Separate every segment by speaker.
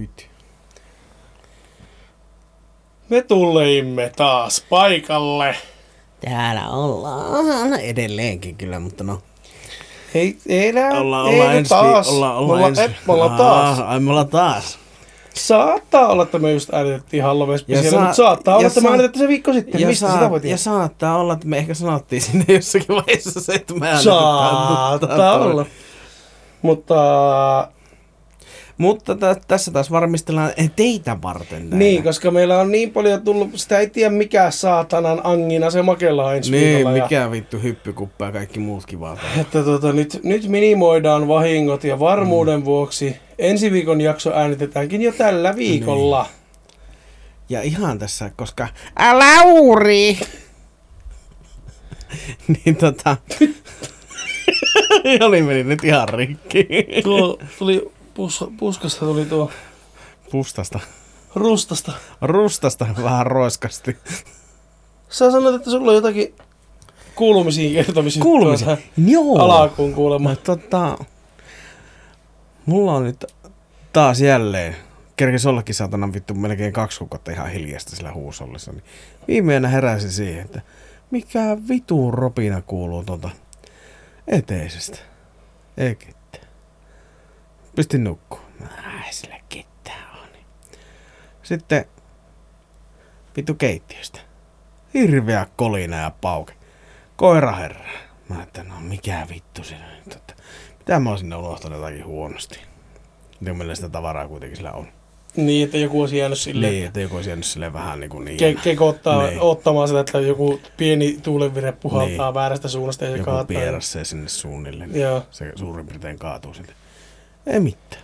Speaker 1: nyt.
Speaker 2: Me tulimme taas paikalle.
Speaker 1: Täällä ollaan edelleenkin kyllä, mutta no.
Speaker 2: Ei, ei enää,
Speaker 1: Ollaan,
Speaker 2: ei
Speaker 1: ollaan
Speaker 2: nyt
Speaker 1: ensi,
Speaker 2: taas.
Speaker 1: ollaan,
Speaker 2: me
Speaker 1: ollaan,
Speaker 2: me ollaan taas.
Speaker 1: Ai, me ollaan taas.
Speaker 2: Saattaa olla, että me just äänitettiin Halloween
Speaker 1: Ja
Speaker 2: spesiaali,
Speaker 1: saa-
Speaker 2: mutta saattaa olla, että me
Speaker 1: saa-
Speaker 2: äänitettiin se viikko sitten.
Speaker 1: Ja,
Speaker 2: Mistä sitä voi
Speaker 1: ja saattaa olla, että me ehkä sanottiin sinne jossakin vaiheessa se, että me
Speaker 2: Saattaa olla. Mutta
Speaker 1: Mutta t- tässä taas varmistellaan teitä varten näitä.
Speaker 2: niin, koska meillä on niin paljon tullut, sitä ei tiedä mikä saatanan angina se makella ensi
Speaker 1: Niin,
Speaker 2: viikolla. ja-
Speaker 1: mikä vittu hyppykuppa ja kaikki muut kivat.
Speaker 2: Että tota, nyt, nyt minimoidaan vahingot ja varmuuden mm. vuoksi ensi viikon jakso äänitetäänkin jo tällä viikolla. Niin.
Speaker 1: Ja ihan tässä, koska... Ä, Lauri! niin tota... Joni meni nyt ihan rikki.
Speaker 2: Tuo tuli, pus, puskasta tuli tuo
Speaker 1: Pustasta.
Speaker 2: rustasta.
Speaker 1: Rustasta vähän roiskasti.
Speaker 2: Sä sanoit, että sulla on jotakin kuulumisiin kertomisia.
Speaker 1: Kuulumisia? Joo.
Speaker 2: Alakuun kuulemma.
Speaker 1: No, tota, mulla on nyt taas jälleen, kerkes ollakin saatana vittu melkein kaksi kuukautta ihan hiljasta sillä huusollissa, niin viimeinä heräsin siihen, että mikä vitun ropina kuuluu tuolta eteisestä. Ei ketään. Pistin nukkuu. Ai sillä ketään on. Sitten vittu keittiöstä. Hirveä kolina ja pauke. Koira herää. Mä että no mikä vittu siinä nyt, että mitä mä oon sinne unohtanut jotakin huonosti. Niin meillä sitä tavaraa kuitenkin sillä on.
Speaker 2: Niin, että joku olisi jäänyt silleen
Speaker 1: Niin, että joku olisi jäänyt silleen vähän niin kuin niin.
Speaker 2: ke- kekottaa
Speaker 1: Niin.
Speaker 2: ottamaan sitä, että joku pieni tuulenvire puhaltaa niin. Väärästä suunnasta ja se
Speaker 1: joku
Speaker 2: kaataa.
Speaker 1: pierassee sinne suunnille. Niin
Speaker 2: Joo.
Speaker 1: Se suurin piirtein kaatuu sinne. Ei mitään.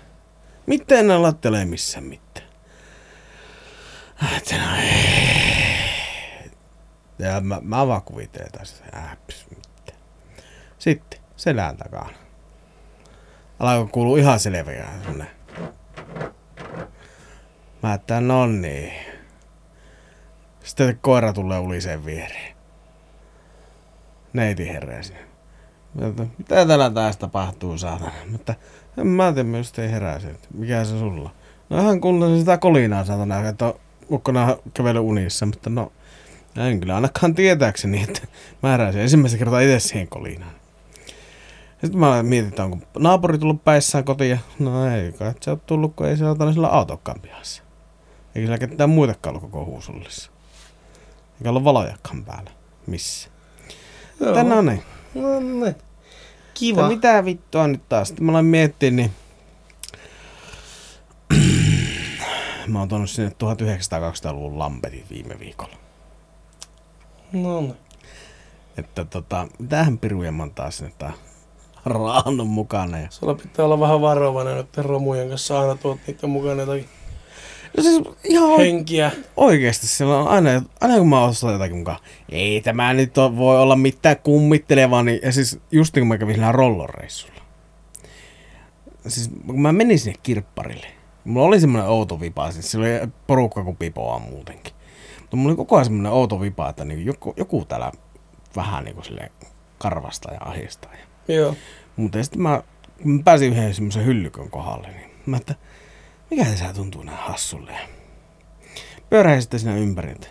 Speaker 1: Mitään enää lattialla ei missään mitään. Että no ei. Ja mä, mä vaan kuvittelen että äps, mitään. Sitten selän takana. Alkoi kuulua ihan selviää semmonen. Mä että no niin. Sitten koira tulee uliseen viereen. Neiti herää sinne. Että, mitä täällä taas tapahtuu, saatana? Mutta en mä tiedä, mistä ei että mikä se sulla on. No hän kuulee sitä kolinaa, saatana, että on ukkona kävely unissa, mutta no, en kyllä ainakaan tietääkseni, että mä heräsin ensimmäistä kertaa itse siihen kolinaan. Sitten mä mietin, että onko naapuri tullut päissään kotiin, no ei kai se ole tullut, kun ei se ole sillä autokkaan pihassa. Eikä sillä ketään muitakaan ollut koko huusullissa. Eikä ollut valojakaan päällä. Missä? Tänään on niin.
Speaker 2: No.
Speaker 1: Että
Speaker 2: Kiva.
Speaker 1: mitä vittua nyt taas? Sitten mä aloin miettiä, niin... mä oon tuonut sinne 1900-200-luvun lampetit viime viikolla.
Speaker 2: No niin.
Speaker 1: Että tota, mitähän piruja mä oon taas sinne tää raannut mukana. Ja...
Speaker 2: Sulla pitää olla vähän varovainen noiden romujen kanssa. Aina tuot niiden mukana jotakin
Speaker 1: No siis ihan
Speaker 2: henkiä.
Speaker 1: oikeesti siellä on aina, aina kun mä ostan jotakin mukaan, ei tämä nyt on, voi olla mitään kummittelevaa, niin, ja siis just niin kun mä kävin sillä rollonreissulla. Siis kun mä menin sinne kirpparille, mulla oli semmoinen outo vipa, siis sillä oli porukka kuin pipoa muutenkin. Mutta mulla oli koko ajan semmoinen outo vipa, että niin joku, joku täällä vähän niin kuin silleen karvasta ja ahistaa.
Speaker 2: Joo.
Speaker 1: mutta sitten mä, mä pääsin yhden semmoisen hyllykön kohdalle, niin mä että mikä tässä tuntuu näin hassulle. Pyörähin sitten siinä ympäriltä.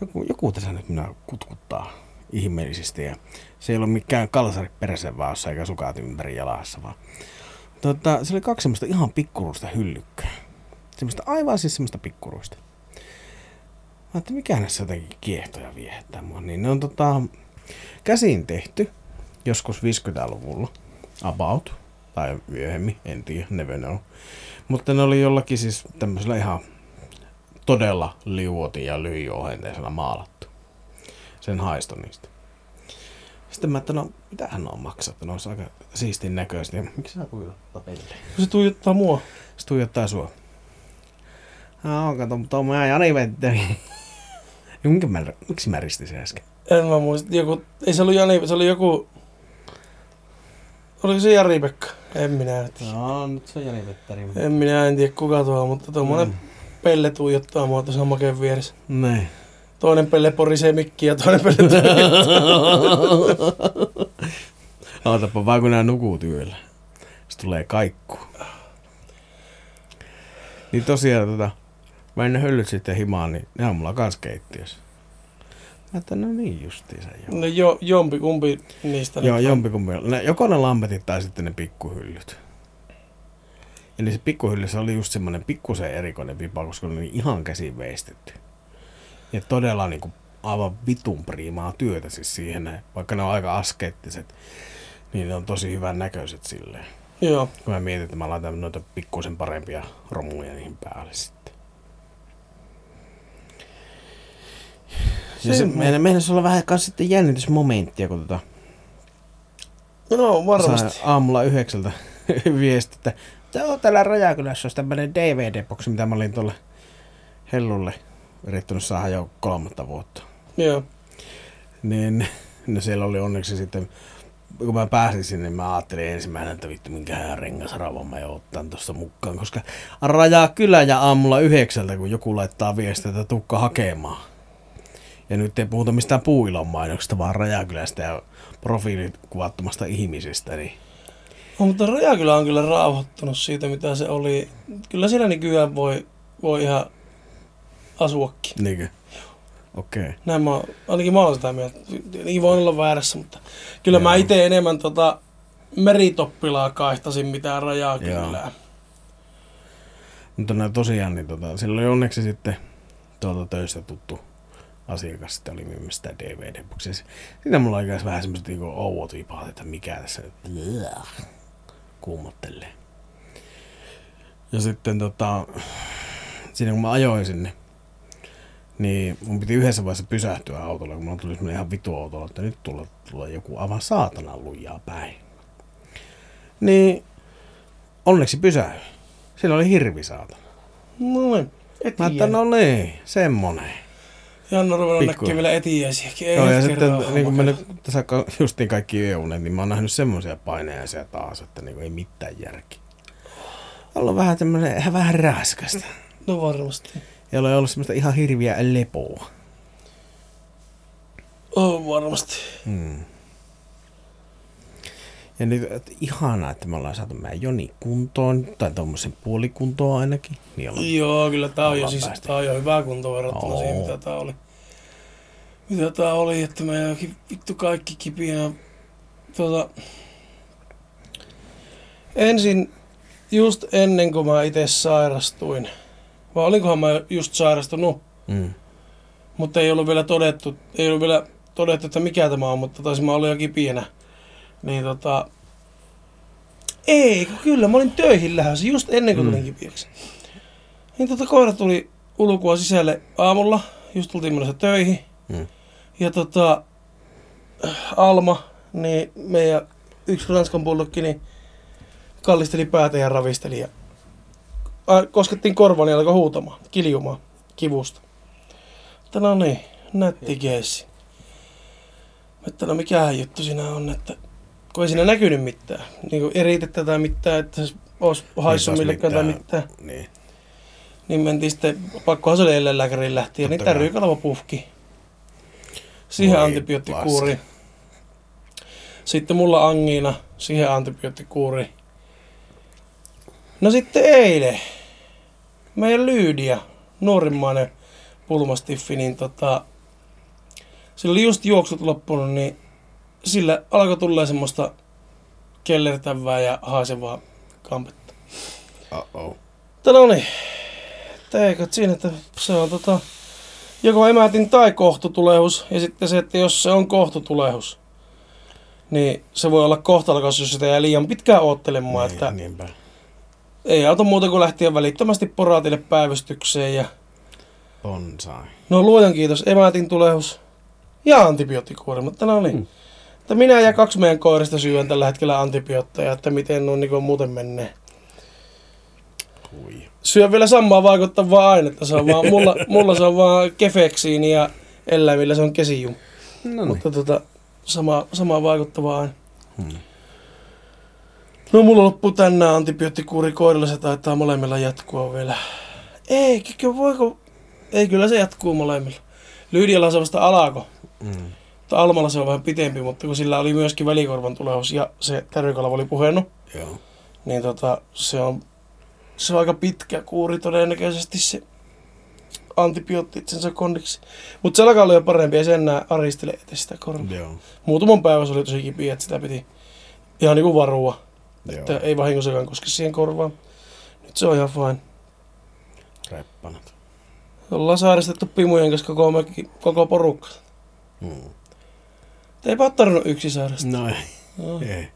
Speaker 1: Joku, joku tässä nyt minä kutkuttaa ihmeellisesti ja se ei ollut mikään kalsari peräsen vaassa eikä sukat ympäri jalassa, vaan tota, se oli kaksi semmoista ihan pikkuruista hyllykköä. Semmoista aivan siis semmoista pikkuruista. Mä että mikä näissä jotenkin kiehtoja viehättää mua. Niin ne on tota, käsin tehty joskus 50-luvulla, about, tai myöhemmin, en tiedä, never know. Mutta ne oli jollakin siis tämmöisellä ihan todella liuotin ja lyijyohenteisella maalattu. Sen haisto niistä. Sitten mä, että no, mitähän ne on maksaa, että ne olisi aika siistin näköistä. Ja miksi sä tuijottaa pelle?
Speaker 2: Se tuijottaa mua.
Speaker 1: Se tuijottaa sua. No, kato, mutta on mä Jani. Minkä mä, miksi mä ristin sen äsken?
Speaker 2: En mä muista. Joku, ei se ollut Jani, se oli joku... Oliko se Jari-Pekka? En minä tiedä.
Speaker 1: No, nyt se on Jani Ventteri.
Speaker 2: En minä en tiedä kuka tuo, mutta tuommoinen
Speaker 1: Mm.
Speaker 2: pelle tuijottaa mua tuossa makeen vieressä.
Speaker 1: Niin.
Speaker 2: Toinen pelle porisee mikkiä ja toinen pelle tuijottaa.
Speaker 1: Ootapa vaan kun nää nukuu yöllä. Se tulee kaikku. Niin tosiaan tota, mä ne höllyt sitten himaan, niin ne on mulla kans keittiössä. Mä että no niin justiinsa joo.
Speaker 2: No jo, jompi kumpi niistä
Speaker 1: Joo,
Speaker 2: nyt on?
Speaker 1: jompikumpi. Ne, joko ne lampetit tai sitten ne pikkuhyllyt. Eli se pikkuhyllyssä oli just semmoinen pikkusen erikoinen pipa, koska ne oli ihan käsin veistetty. Ja todella niin kuin aivan vitun priimaa työtä siis siihen, vaikka ne on aika askeettiset, niin ne on tosi hyvän näköiset silleen.
Speaker 2: Joo.
Speaker 1: Kun mä mietin, että mä laitan noita pikkusen parempia romuja niihin päälle sitten. Ja se, meidän, meidän olla vähän kanssa sitten jännitysmomenttia, kun tota,
Speaker 2: No varmasti.
Speaker 1: Aamulla yhdeksältä viesti, että Joo, täällä Rajakylässä olisi tämmöinen DVD-boksi, mitä mä olin tuolle Hellulle yrittänyt saada jo kolmatta vuotta.
Speaker 2: Joo.
Speaker 1: Niin no siellä oli onneksi sitten, kun mä pääsin sinne, niin mä ajattelin ensimmäisenä, että vittu minkä rengasravan mä ottan tuosta mukaan, koska Rajakylä ja aamulla yhdeksältä, kun joku laittaa viestiä, että tukka hakemaan. Ja nyt ei puhuta mistään puuilon mainoksesta, vaan Rajakylästä ja profiilikuvattomasta ihmisistä, niin
Speaker 2: No, mutta Rajakylä on kyllä rauhoittunut siitä, mitä se oli. Kyllä siellä nykyään voi, voi ihan asuakin.
Speaker 1: niinkö? Okei. Okay.
Speaker 2: Näin mä, ainakin mä oon sitä mieltä. Niin voi olla väärässä, mutta kyllä mä
Speaker 1: Joo.
Speaker 2: itse enemmän tota meritoppilaa kaihtasin mitään rajaa kyllä.
Speaker 1: Mutta no, tosiaan, niin tota, sillä oli onneksi sitten tuolta töistä tuttu asiakas sitten oli myymässä sitä DVD-boksia. Siinä mulla oli vähän semmoiset niinku ouot vipaat, että mikä tässä nyt kuumottelee. Ja sitten tota, siinä kun mä ajoin sinne, niin mun piti yhdessä vaiheessa pysähtyä autolla, kun mulla tuli semmoinen ihan vitu autolla, että nyt tulee, tulee joku aivan saatana lujaa päin. Niin onneksi pysähdyin. Siellä oli hirvi saatana.
Speaker 2: No niin,
Speaker 1: Mä että no niin, semmonen.
Speaker 2: Janno ruvennut näkee vielä etiäisiäkin. Ei
Speaker 1: Joo, ja sitten niin kun mä
Speaker 2: homma
Speaker 1: nyt tässä justiin kaikki EU-net, niin mä oon nähnyt semmoisia painejaisia taas, että niin ei mitään järki. Olla vähän tämmönen, ihan vähän raskasta.
Speaker 2: No varmasti.
Speaker 1: Ja ole ollut semmoista ihan hirviä lepoa.
Speaker 2: On varmasti.
Speaker 1: Hmm. Ja nyt että ihanaa, että me ollaan saatu meidän Joni kuntoon, tai tuommoisen puolikuntoon ainakin. Niin ollaan
Speaker 2: Joo, kyllä tää on jo, siis, tää on jo hyvä kunto verrattuna
Speaker 1: Oo.
Speaker 2: siihen, mitä tää oli. Mitä tää oli, että meidänkin vittu kaikki kipiä. Tuota, ensin, just ennen kuin mä itse sairastuin, vai olinkohan mä just sairastunut,
Speaker 1: Mm.
Speaker 2: mutta ei ollut vielä todettu, ei ollut vielä todettu, että mikä tämä on, mutta taisin mä olla jo kipienä. Niin tota, ei, kyllä, mä olin töihin lähdössä just ennen kuin
Speaker 1: Mm.
Speaker 2: tulin kipiäksi. Niin tota koira tuli ulkoa sisälle aamulla, just tultiin menossa töihin.
Speaker 1: Mm.
Speaker 2: Ja tota, Alma, niin meidän yksi Ranskan bulldogki, niin kallisteli päätä ja ravisteli. Ja a- koskettiin korvaan ja alkoi huutamaan, kiljumaan kivusta. Mutta no niin, nätti keissi. Että no mikähän juttu siinä on, että kun ei siinä näkynyt mitään. Niin kuin eritettä tai mitään, että se olisi haissut
Speaker 1: taas
Speaker 2: millekään tai
Speaker 1: mitään. Niin.
Speaker 2: Niin mentiin sitten, pakkohan se oli eläinlääkäriin lähtiä, niin
Speaker 1: Totta kai.
Speaker 2: tärrykalvo puhki. Siihen
Speaker 1: Voi
Speaker 2: antibioottikuuri. Sitten mulla angiina, siihen antibioottikuuri. No sitten eilen, meidän Lyydia, nuorimmainen pulmastiffi, niin tota, sillä oli just juoksut loppunut, niin sillä alkoi tulla semmoista kellertävää ja haisevaa kampetta.
Speaker 1: Uh-oh.
Speaker 2: Mutta no niin, teikö siinä, että se on tota, joko emätin tai kohtutulehus. Ja sitten se, että jos se on kohtutulehus, niin se voi olla kohtalokas, jos sitä jää liian pitkään oottelemaan.
Speaker 1: Niin,
Speaker 2: Että
Speaker 1: niinpä.
Speaker 2: ei auta muuta kuin lähteä välittömästi poraatille päivystykseen. Ja
Speaker 1: Bonsai.
Speaker 2: no luojan kiitos, emätin tulehus ja antibioottikuuri. Mutta no niin.
Speaker 1: Mm.
Speaker 2: Että minä ja kaksi meidän koirista syön tällä hetkellä antibiootteja, että miten on niin muuten menee.
Speaker 1: Hui.
Speaker 2: syö vielä samaa vaikuttavaa ainetta. Se on vaan, mulla, mulla se on vaan kefeksiini ja eläimillä se on kesijum.
Speaker 1: No niin.
Speaker 2: Mutta tota, sama, sama vaikuttavaa aine.
Speaker 1: Hmm.
Speaker 2: No mulla loppuu tänään antibioottikuuri koirilla, se taitaa molemmilla jatkua vielä. Ei, kyllä voiko? Ei, kyllä se jatkuu molemmilla. Lyydialla se vasta alako.
Speaker 1: Mm.
Speaker 2: Mutta Almalla se on vähän pitempi, mutta kun sillä oli myöskin välikorvan tulehus ja se tärkykalvo oli puhennut,
Speaker 1: Joo.
Speaker 2: niin tota, se on se on aika pitkä kuuri todennäköisesti se antibioottiitsensa kondiksi. Mutta se alkaa olla jo parempi, ja sen enää aristele etes sitä korvaa.
Speaker 1: Joo.
Speaker 2: Muutaman päivän se oli tosi kipiä, että sitä piti ihan niinku varua,
Speaker 1: Joo.
Speaker 2: että ei vahingossakaan koske siihen korvaan. Nyt se on ihan fine.
Speaker 1: Reppanat.
Speaker 2: Ollaan saaristettu pimujen kanssa koko, koko porukka.
Speaker 1: Mm.
Speaker 2: Eipä ole tarvinnut yksi sairasta.
Speaker 1: No ei.
Speaker 2: No,
Speaker 1: ei.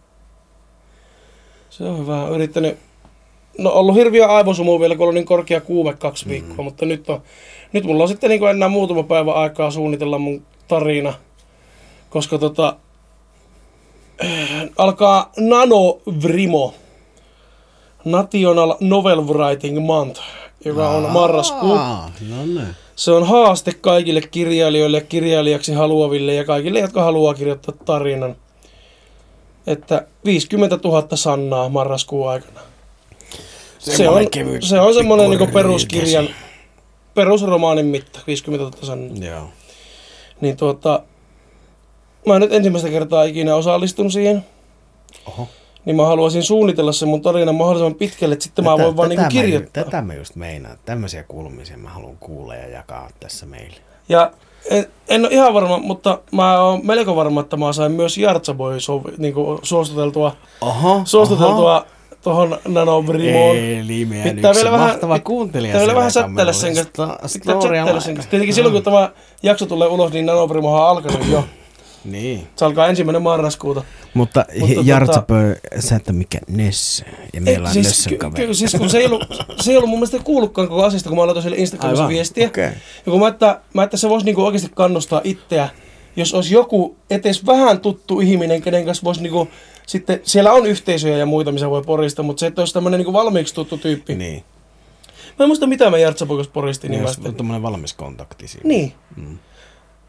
Speaker 2: se on hyvä. Yrittänyt, no ollut hirviä aivosumu vielä, kun oli niin korkea kuume kaksi
Speaker 1: Mm.
Speaker 2: viikkoa, mutta nyt, on, nyt mulla on sitten niin kuin enää muutama päivä aikaa suunnitella mun tarina, koska tota, äh, alkaa Nanovrimo, National Novel Writing Month, joka on marraskuu.
Speaker 1: Aa, No ne.
Speaker 2: Se on haaste kaikille kirjailijoille, kirjailijaksi haluaville ja kaikille, jotka haluaa kirjoittaa tarinan. Että 50 000 sannaa marraskuun aikana. Se on,
Speaker 1: kevyt
Speaker 2: se on semmoinen niin peruskirjan, perusromaanin mitta, 50 000 sannaa.
Speaker 1: Joo.
Speaker 2: Niin tuota, mä en nyt ensimmäistä kertaa ikinä osallistun siihen.
Speaker 1: Oho.
Speaker 2: Niin mä haluaisin suunnitella sen mun tarinan mahdollisimman pitkälle, että sitten mä voin vaan niinku
Speaker 1: mä ju-
Speaker 2: kirjoittaa.
Speaker 1: Tätä mä just meinaan. Tämmöisiä kuulumisia mä haluan kuulla ja jakaa tässä meille.
Speaker 2: Ja en, en ole ihan varma, mutta mä oon melko varma, että mä sain myös Jartsaboy sovi, niin suostuteltua,
Speaker 1: Oho.
Speaker 2: suostuteltua tuohon nanobrimoon.
Speaker 1: Eli meidän
Speaker 2: Pitää
Speaker 1: yksi
Speaker 2: vielä vähän-
Speaker 1: mahtava kuuntelija.
Speaker 2: Pitää vielä vähän
Speaker 1: meillä
Speaker 2: sen kanssa. Tietenkin silloin, kun tämä jakso tulee ulos, niin nanobrimohan on alkanut jo.
Speaker 1: Niin.
Speaker 2: Se alkaa ensimmäinen marraskuuta.
Speaker 1: Mutta,
Speaker 2: Mutta tota-
Speaker 1: Jartsapö, sä et ole mikä Nesse. Ja meillä on
Speaker 2: siis,
Speaker 1: Nessen kaveri.
Speaker 2: ky- siis kun se ei ollut, se ei ollut mun mielestä kuullutkaan koko asiasta, kun mä laitoin sille Instagramissa
Speaker 1: Aivan,
Speaker 2: viestiä.
Speaker 1: okei.
Speaker 2: Ja kun mä, että, mä että se voisi niinku oikeasti kannustaa itseä, jos olisi joku etes vähän tuttu ihminen, kenen kanssa voisi niinku, sitten, siellä on yhteisöjä ja muita, missä voi porista, mutta se, että olisi tämmöinen niinku valmiiksi tuttu tyyppi. Niin. Mä en muista, mitä mä Jartsapoikas poristin. Niin,
Speaker 1: Niin, jos on tämmöinen valmis kontakti siinä.
Speaker 2: niin.
Speaker 1: Mm.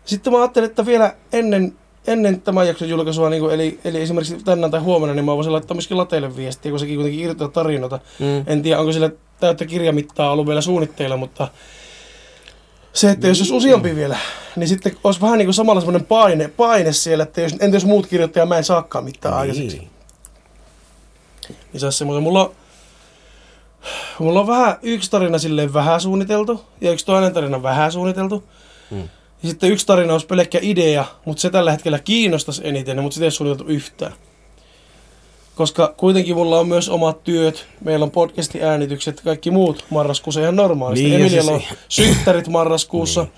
Speaker 2: Sitten mä ajattelin, että vielä ennen, ennen tämän jakson julkaisua, niin kuin, eli, eli esimerkiksi tänään tai huomenna, niin mä voisin laittaa myöskin Lateille viestiä, kun sekin kuitenkin kirjoittaa tarinoita.
Speaker 1: Mm.
Speaker 2: En tiedä, onko sillä täyttä kirjamittaa ollut vielä suunnitteilla, mutta se, että jos olisi useampi vielä, niin sitten olisi vähän niin kuin samalla semmoinen paine, paine siellä, että jos, entä jos muut kirjoittaa ja mä en saakaan mitään niin. aikaiseksi.
Speaker 1: Niin.
Speaker 2: Niin se olisi semmoinen, mulla on, mulla on vähän yksi tarina silleen vähän suunniteltu ja yksi toinen tarina vähän suunniteltu.
Speaker 1: Mm.
Speaker 2: Ja sitten yksi tarina olisi pelkkä idea, mutta se tällä hetkellä kiinnostaisi eniten, mutta sitä ei suunniteltu yhtään. Koska kuitenkin mulla on myös omat työt, meillä on podcasti äänitykset, kaikki muut marraskuussa ihan normaalisti.
Speaker 1: Niin,
Speaker 2: Niin,
Speaker 1: ja
Speaker 2: Emilialla
Speaker 1: siis-
Speaker 2: on synttärit marraskuussa.
Speaker 1: Niin.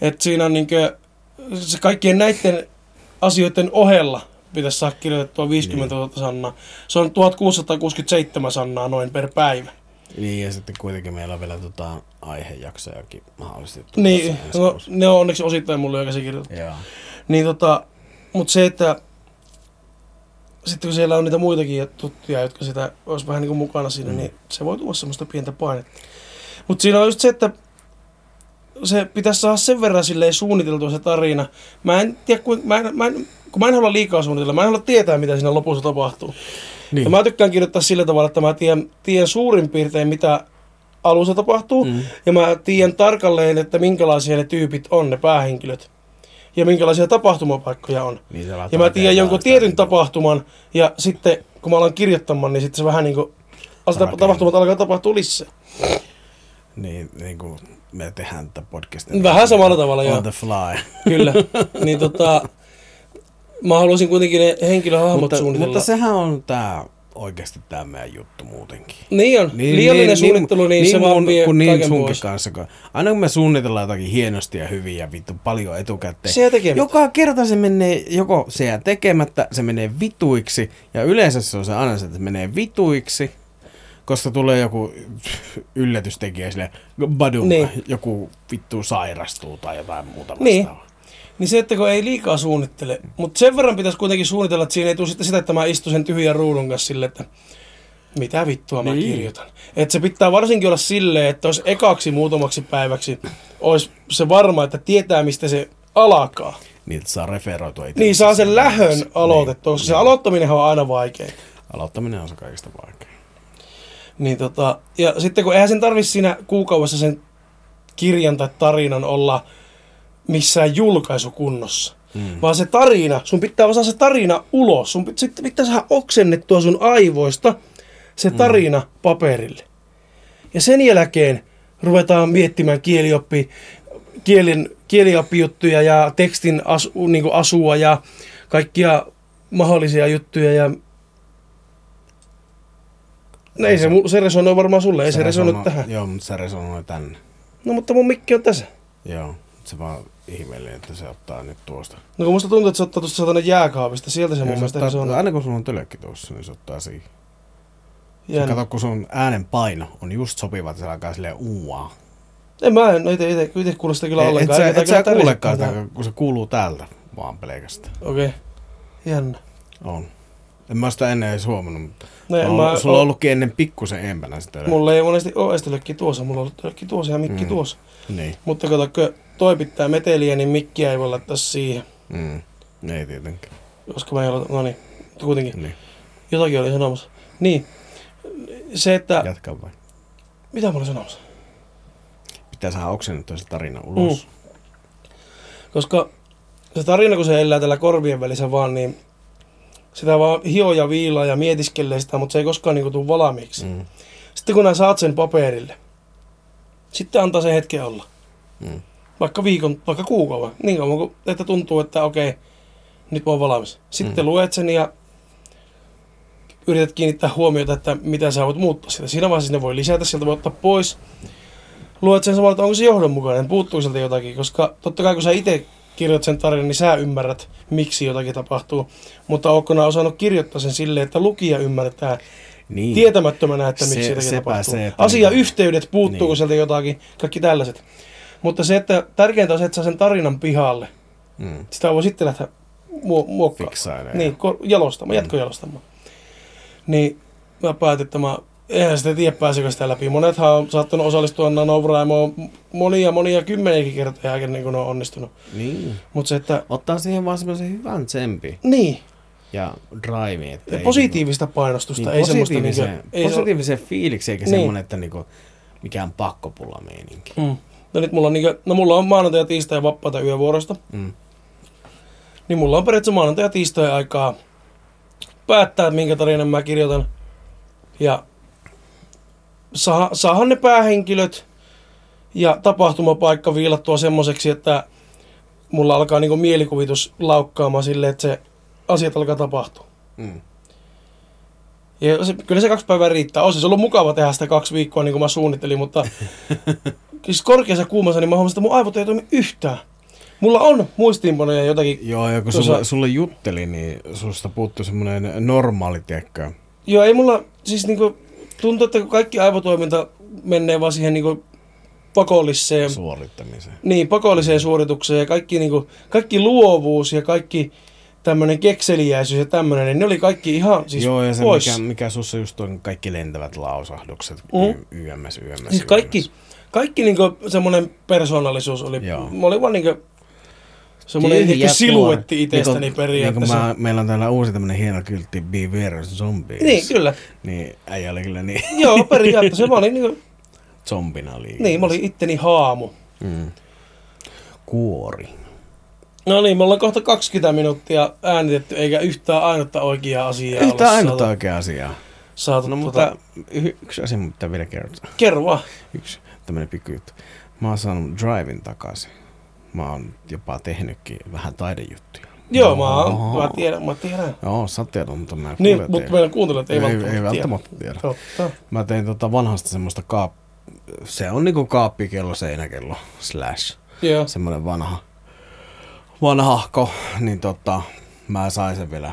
Speaker 2: Että siinä on niinkö, se kaikkien näiden asioiden ohella pitäisi saada kirjoitettua 50 000 sannaa. Se on 1667 sannaa noin per päivä.
Speaker 1: Niin, ja sitten kuitenkin meillä on vielä tota aihejaksojakin mahdollisesti.
Speaker 2: Niin, no, ne on onneksi osittain mulle jo käsikirjoitettu.
Speaker 1: Joo.
Speaker 2: Niin tota, mutta se, että sitten kun siellä on niitä muitakin tuttuja, jotka sitä olisi vähän niin kuin mukana siinä,
Speaker 1: Mm.
Speaker 2: niin se voi tuoda semmoista pientä painetta. Mutta siinä on just se, että se pitäisi saada sen verran silleen suunniteltua se tarina. Mä en tiedä, kuin, mä en, mä en, kun mä en halua liikaa suunnitella, mä en halua tietää, mitä siinä lopussa tapahtuu.
Speaker 1: Niin.
Speaker 2: Ja mä tykkään kirjoittaa sillä tavalla, että mä tiedän, tiedän suurin piirtein, mitä alussa tapahtuu.
Speaker 1: Mm.
Speaker 2: Ja mä tiedän tarkalleen, että minkälaisia ne tyypit on, ne päähenkilöt. Ja minkälaisia tapahtumapaikkoja on.
Speaker 1: Niin se
Speaker 2: Ja mä tiedän jonkun tietyn
Speaker 1: niinku-
Speaker 2: tapahtuman, ja sitten kun mä alan kirjoittamaan, niin sitten se vähän niin kuin,
Speaker 1: Rakentuu.
Speaker 2: tapahtumat alkaa tapahtua lisää.
Speaker 1: Niin, niin kuin me tehdään tätä podcastia.
Speaker 2: Vähän samalla tavalla, joo.
Speaker 1: On the fly.
Speaker 2: Kyllä. niin tota, mä haluaisin kuitenkin ne henkilöhahmot
Speaker 1: mutta,
Speaker 2: suunnitella.
Speaker 1: mutta sehän on tää oikeasti tämä meidän juttu muutenkin.
Speaker 2: Niin on. Niin, Liiallinen suunnittelu, niin, niin se vaan vie
Speaker 1: kuin niin sunkin
Speaker 2: pois.
Speaker 1: kanssa. Kun, aina kun me suunnitellaan jotakin hienosti ja hyvin ja vittu paljon etukäteen.
Speaker 2: Se tekemättä.
Speaker 1: Joka kerta se menee, joko se jää tekemättä, se menee vituiksi. Ja yleensä se on se aina se, että se menee vituiksi. Koska tulee joku yllätystekijä sille, badum,
Speaker 2: Niin.
Speaker 1: joku vittu sairastuu tai jotain muuta
Speaker 2: Niin.
Speaker 1: vastaavaa.
Speaker 2: Niin se, että kun ei liikaa suunnittele. Mutta sen verran pitäisi kuitenkin suunnitella, että siinä ei tule sitten sitä, että mä istun sen tyhjän ruudun kanssa silleen, että mitä vittua mä
Speaker 1: Niin.
Speaker 2: kirjoitan. Että se pitää varsinkin olla silleen, että olisi ekaksi muutamaksi päiväksi, olisi se varma, että tietää mistä se alkaa.
Speaker 1: Niin, että saa referoitua itse.
Speaker 2: Niin saa sen lähön aloitettua, koska se aloittaminen on aina vaikein.
Speaker 1: Aloittaminen on se kaikista vaikein.
Speaker 2: Niin tota, ja sitten kun eihän sen tarvitse siinä kuukaudessa sen kirjan tai tarinan olla missään julkaisukunnossa.
Speaker 1: Mm.
Speaker 2: Vaan se tarina, sun pitää osaa se tarina ulos. Sun pit, sitten pitää saada oksennettua sun aivoista se tarina paperille. Ja sen jälkeen ruvetaan miettimään kielioppi, kielen, kielioppijuttuja ja tekstin asu, niin kuin asua ja kaikkia mahdollisia juttuja. Ja... No ei se, se resonoi varmaan sulle, ei se, resonoi
Speaker 1: resonoi-
Speaker 2: tähän.
Speaker 1: Joo, mutta se resonoi tänne.
Speaker 2: No mutta mun mikki on tässä.
Speaker 1: Joo, se vaan ihmeellinen, että se ottaa nyt tuosta.
Speaker 2: No kun musta tuntuu, että se ottaa tuosta satana jääkaapista, sieltä se mun
Speaker 1: Ja se
Speaker 2: mielestä
Speaker 1: ottaa,
Speaker 2: resonoi.
Speaker 1: aina kun sulla on tölkki tuossa, niin se ottaa siihen.
Speaker 2: Jännä.
Speaker 1: kato, kun sun äänen paino on just sopiva, että se alkaa silleen uuaa.
Speaker 2: En mä en, no ite, ite, ite kuule sitä kyllä
Speaker 1: Et, et,
Speaker 2: ollenkaan.
Speaker 1: sä, et sä kuulekaan sitä, kun se kuuluu täältä vaan pelkästään.
Speaker 2: tää. Okei. Okay. Jännä.
Speaker 1: On. En mä sitä ennen edes huomannut, mutta
Speaker 2: No, en
Speaker 1: on,
Speaker 2: mä,
Speaker 1: sulla on ollutkin ennen pikkusen empänä sitä.
Speaker 2: Mulla ei monesti ole edes tölkki tuossa, mulla on ollut tuossa ja mikki
Speaker 1: Mm.
Speaker 2: tuossa.
Speaker 1: Niin.
Speaker 2: Mutta kato, kun toi pitää meteliä, niin mikkiä ei voi laittaa siihen.
Speaker 1: Mm. Ei tietenkään.
Speaker 2: Koska mä ei ole, no niin, kuitenkin.
Speaker 1: Niin.
Speaker 2: Jotakin oli sanomassa. Niin, se, että,
Speaker 1: Jatka vai.
Speaker 2: mitä mä olin sanomassa?
Speaker 1: Pitää saada oksennettua se tarina ulos.
Speaker 2: Mm. Koska se tarina, kun se elää tällä korvien välissä vaan, niin sitä vaan hio ja viilaa ja mietiskelee sitä, mutta se ei koskaan niin tule valmiiksi.
Speaker 1: Mm.
Speaker 2: Sitten kun nää saat sen paperille, sitten antaa sen hetken olla.
Speaker 1: Mm.
Speaker 2: Vaikka viikon, vaikka kuukauden, niin kauan kuin, että tuntuu, että okei, nyt mä oon valmis. Sitten
Speaker 1: Mm.
Speaker 2: luet sen ja yrität kiinnittää huomiota, että mitä sä voit muuttaa sitä. Siinä vaiheessa sinne voi lisätä, sieltä voi ottaa pois. Luet sen samalla, että onko se johdonmukainen, puuttuu sieltä jotakin, koska totta kai kun sä itse kirjoitat sen tarinan, niin sä ymmärrät, miksi jotakin tapahtuu. Mutta ootko nää osannut kirjoittaa sen silleen, että lukija ymmärtää
Speaker 1: Niin.
Speaker 2: tietämättömänä, että
Speaker 1: Se-
Speaker 2: miksi jotakin
Speaker 1: sepä
Speaker 2: tapahtuu.
Speaker 1: se, että
Speaker 2: Asiayhteydet, puuttuuko
Speaker 1: Niin.
Speaker 2: sieltä jotakin, kaikki tällaiset. Mutta se, että tärkeintä on se, että saa sen tarinan pihalle.
Speaker 1: Mm.
Speaker 2: Sitä voi sitten lähteä muo- muokkaamaan.
Speaker 1: Fiksailee.
Speaker 2: Niin, jalostamaan,
Speaker 1: Mm.
Speaker 2: jatkojalostamaan. Niin mä päätin, että mä eihän sitä tiedä pääsekö sitä läpi. Monethan on saattanut osallistua NanoVraimoon monia, monia kymmeniäkin kertoja ennen kuin ne on onnistunut.
Speaker 1: Niin.
Speaker 2: Mutta se, että
Speaker 1: Ottaa siihen vaan semmoisen hyvän tsempi
Speaker 2: niin,
Speaker 1: ja drive. Että ei
Speaker 2: positiivista painostusta,
Speaker 1: Niin,
Speaker 2: ei
Speaker 1: positiivisen,
Speaker 2: niinkö, ei se,
Speaker 1: positiivisen fiiliksi, eikä
Speaker 2: Niin.
Speaker 1: semmoinen, että niinku, mikään pakkopulla meininki.
Speaker 2: mm. No nyt mulla on, niinkö, no mulla on maanantai ja tiistai ja vapaata yövuorosta.
Speaker 1: Mm.
Speaker 2: Niin mulla on periaatteessa maanantai ja tiistai aikaa päättää, että minkä tarinan mä kirjoitan. Ja saa, saahan ne päähenkilöt ja tapahtumapaikka viilattua semmoiseksi, että mulla alkaa niinku mielikuvitus laukkaamaan silleen, että se asiat alkaa tapahtua.
Speaker 1: Mm.
Speaker 2: Ja se, kyllä se kaksi päivää riittää. Olisi se ollut mukava tehdä sitä kaksi viikkoa, niin kuin mä suunnittelin, mutta siis korkeassa kuumassa, niin mä huomasin, että mun aivot ei toimi yhtään. Mulla on muistiinpanoja jotakin.
Speaker 1: Joo, ja kun
Speaker 2: Tuossa-
Speaker 1: sulle, sulle jutteli, niin susta puuttui semmoinen normaali, tiedätkö?
Speaker 2: Joo, ei mulla, siis niinku, tuntuu, että kaikki aivotoiminta menee vaan siihen niinku pakolliseen,
Speaker 1: suorittamiseen.
Speaker 2: niin, pakolliseen suoritukseen ja kaikki, niinku, kaikki luovuus ja kaikki tämmöinen kekseliäisyys ja tämmöinen, niin ne oli kaikki ihan siis
Speaker 1: Joo, ja se
Speaker 2: pois.
Speaker 1: mikä, mikä sussa just on kaikki lentävät lausahdukset,
Speaker 2: Mm.
Speaker 1: YMS, YMS,
Speaker 2: Siis kaikki, kaikki niinku semmoinen persoonallisuus oli,
Speaker 1: Joo.
Speaker 2: mä olin vaan niinku semmoinen ehkä siluetti
Speaker 1: tuore.
Speaker 2: itsestäni
Speaker 1: Niin
Speaker 2: periaatteessa.
Speaker 1: Niin kun mä, meillä on täällä uusi tämmönen hieno kyltti Beware Zombies.
Speaker 2: Niin, kyllä.
Speaker 1: Niin äijä oli kyllä niin
Speaker 2: Joo, periaatteessa mä olin niinku,
Speaker 1: zombina liikkeessä.
Speaker 2: niin, mä olin itteni haamu.
Speaker 1: Mm. Kuori.
Speaker 2: No niin, me ollaan kohta 20 minuuttia äänitetty, eikä yhtään ainutta oikeaa asiaa
Speaker 1: Yhtä
Speaker 2: olla
Speaker 1: ainutta
Speaker 2: saatu,
Speaker 1: oikea asiaa.
Speaker 2: saatu
Speaker 1: No
Speaker 2: tota,
Speaker 1: mutta yksi asia mun pitää vielä kertoa.
Speaker 2: kerro vaan.
Speaker 1: Yksi tämmönen pikku juttu. Mä oon saanut Drivin takaisin. Mä oon jopa tehnytkin vähän taidejuttuja.
Speaker 2: Joo, mä, oon, mä tiedän, mä tiedän.
Speaker 1: Joo, sä oot tiedon, mä
Speaker 2: Niin, mutta meidän kuuntelijat ei,
Speaker 1: ei,
Speaker 2: välttämättä
Speaker 1: ei välttämättä tiedä.
Speaker 2: Totta.
Speaker 1: Mä tein tota vanhasta semmoista kaap... Se on niinku kaappikello, seinäkello, slash.
Speaker 2: Joo.
Speaker 1: Semmoinen vanha, vanhahko. Niin tota, mä sain sen vielä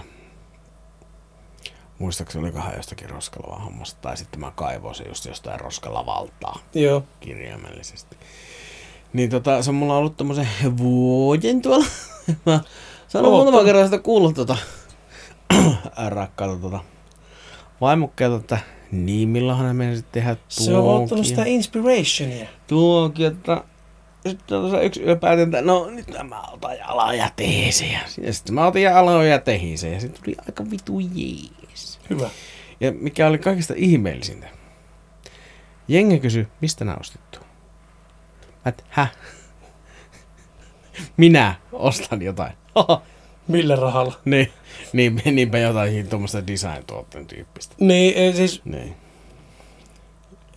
Speaker 1: muistaakseni olikohan jostakin roskalavaa hommasta, tai sitten mä kaivoin sen just jostain roskalavaltaa
Speaker 2: Joo.
Speaker 1: kirjaimellisesti. Niin tota, se on mulla ollut tommosen vuoden tuolla. Mä sanon muutaman kerran sitä kuullut tota rakkaata tota vaimokkeelta, että niin milloinhan meni sitten tehdä
Speaker 2: Se on ottanut sitä inspirationia.
Speaker 1: Tuokin, että sitten tuossa yksi yö päätin, että no nyt mä otan jalan ja teen sen. Ja sitten sit mä otin jalan ja tehin sen. Ja sitten tuli aika vitu jees.
Speaker 2: Hyvä.
Speaker 1: Ja mikä oli kaikista ihmeellisintä. Jengi kysyi, mistä nää ostettu? Mä et, häh? Minä ostan jotain.
Speaker 2: Millä rahalla?
Speaker 1: niin, niin, niinpä jotain tuommoista design-tuotteen tyyppistä.
Speaker 2: Niin, ei, siis
Speaker 1: Niin.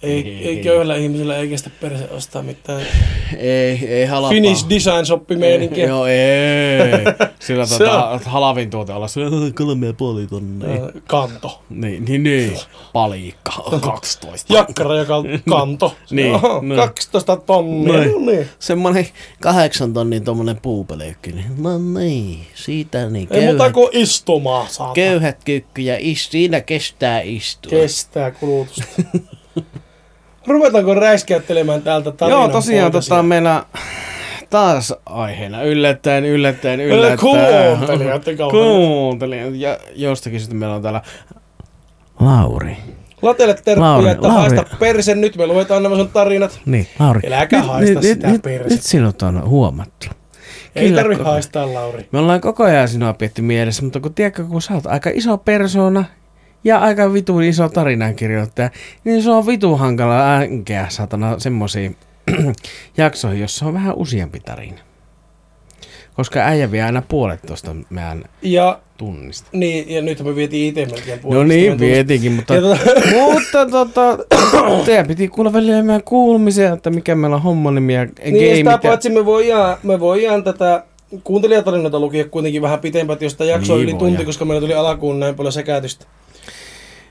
Speaker 2: Ei,
Speaker 1: Ei,
Speaker 2: köyhällä ihmisellä ei kestä perse ostaa mitään
Speaker 1: Ei, ei halapaa.
Speaker 2: Finnish design shoppi meininkiä.
Speaker 1: Joo, ei. Sillä tota, halavin tuote alla se kolme ja puoli tonnia.
Speaker 2: Kanto.
Speaker 1: Niin, niin, niin. Palikka, 12.
Speaker 2: Jakkara, joka on kanto.
Speaker 1: Niin, no.
Speaker 2: 12 tonnia.
Speaker 1: Noin.
Speaker 2: No niin.
Speaker 1: Semmonen kahdeksan tonnin tommonen puupelekki. niin No niin, siitä niin.
Speaker 2: Ei muuta kuin istumaa, saata.
Speaker 1: köyhät is, siinä kestää istua.
Speaker 2: Kestää kulutusta. Ruvetaanko räiskäyttelemään täältä tarinan
Speaker 1: Joo, tosiaan tota, meillä taas aiheena yllättäen, yllättäen,
Speaker 2: Yle
Speaker 1: yllättäen.
Speaker 2: kuuntelijoiden kautta.
Speaker 1: Kuuntelijat. Ja jostakin sitten meillä on täällä Lauri.
Speaker 2: Latelle terkkuja,
Speaker 1: Lauri,
Speaker 2: että
Speaker 1: Lauri.
Speaker 2: haista perse nyt. Me luetaan nämä sun tarinat.
Speaker 1: Niin, Lauri.
Speaker 2: Äläkä haista sitä
Speaker 1: nyt,
Speaker 2: persettä.
Speaker 1: nyt sinut on huomattu.
Speaker 2: Ei
Speaker 1: Kyllä,
Speaker 2: tarvi haistaa, Lauri.
Speaker 1: Me ollaan koko ajan sinua pietty mielessä, mutta kun tiedätkö, kun sä oot aika iso persona ja aika vitun iso tarinan-kirjoittaja, niin se on vitu hankala änkeä satana semmoisiin jaksoihin, jossa on vähän useampi tarina. Koska äijä vie aina puolet tuosta meidän
Speaker 2: Ja,
Speaker 1: tunnista.
Speaker 2: niin, ja nyt me vietiin itse melkein
Speaker 1: No
Speaker 2: puolesta
Speaker 1: niin, vietiinkin, mutta,
Speaker 2: tota-
Speaker 1: mutta tota, teidän piti kuulla välillä meidän kuulumisia, että mikä meillä on hommanimi ja
Speaker 2: Niin, ja sitä paitsi me voidaan, me voidaan tätä kuuntelijatarinoita lukea kuitenkin vähän pitempään, jos tämä jakso on
Speaker 1: Niin
Speaker 2: yli tunti, koska meillä tuli alkuun näin paljon sekätystä.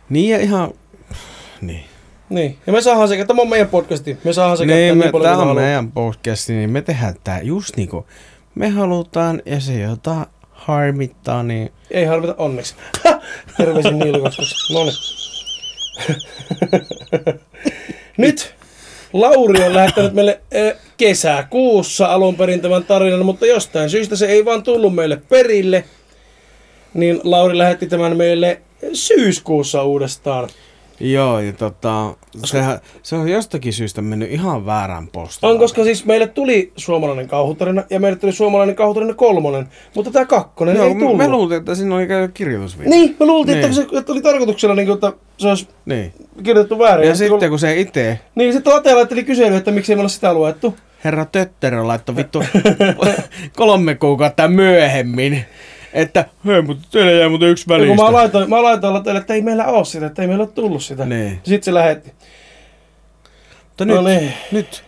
Speaker 1: Niin ja ihan... Niin.
Speaker 2: Niin, ja me saadaan sekä, tämä on meidän podcasti, me saadaan sekä
Speaker 1: Niin, me,
Speaker 2: niin paljon kuin
Speaker 1: on
Speaker 2: haluaa.
Speaker 1: meidän podcast, niin me tehdään tää just niinku me halutaan, ja se jota harmittaa, niin
Speaker 2: Ei harmita onneksi. Terveisin Niilo 22. No niin. Nyt Lauri on lähettänyt meille eh, kesäkuussa alun perin tämän tarinan, mutta jostain syystä se ei vaan tullut meille perille. Niin Lauri lähetti tämän meille syyskuussa uudestaan.
Speaker 1: joo, ja tota, sehän, se on jostakin syystä mennyt ihan väärään postaan.
Speaker 2: On, koska siis meille tuli suomalainen kauhutarina ja meille tuli suomalainen kauhutarina kolmonen, mutta tämä kakkonen
Speaker 1: Joo,
Speaker 2: ei tullut.
Speaker 1: me luultiin, että siinä oli kirjoitusvirhe.
Speaker 2: Niin, me luultiin, että,
Speaker 1: Niin.
Speaker 2: se, että oli tarkoituksella, niin kuin, että se olisi
Speaker 1: niin.
Speaker 2: kirjoitettu väärin.
Speaker 1: Ja sitten kun se itse,
Speaker 2: Niin, sitten Late laitteli kysely, että miksi ei me sitä luettu.
Speaker 1: herra Tötterö laittoi vittu kolme kuukautta myöhemmin, että hei, mutta teillä jäi muuten yksi
Speaker 2: Ja
Speaker 1: välistä.
Speaker 2: kun mä laitoin, mä laitoin Latelle, että ei meillä ole sitä, että ei meillä ole tullut sitä.
Speaker 1: Niin.
Speaker 2: Sitten se lähetti.
Speaker 1: Mutta
Speaker 2: No
Speaker 1: nyt,
Speaker 2: niin.
Speaker 1: nyt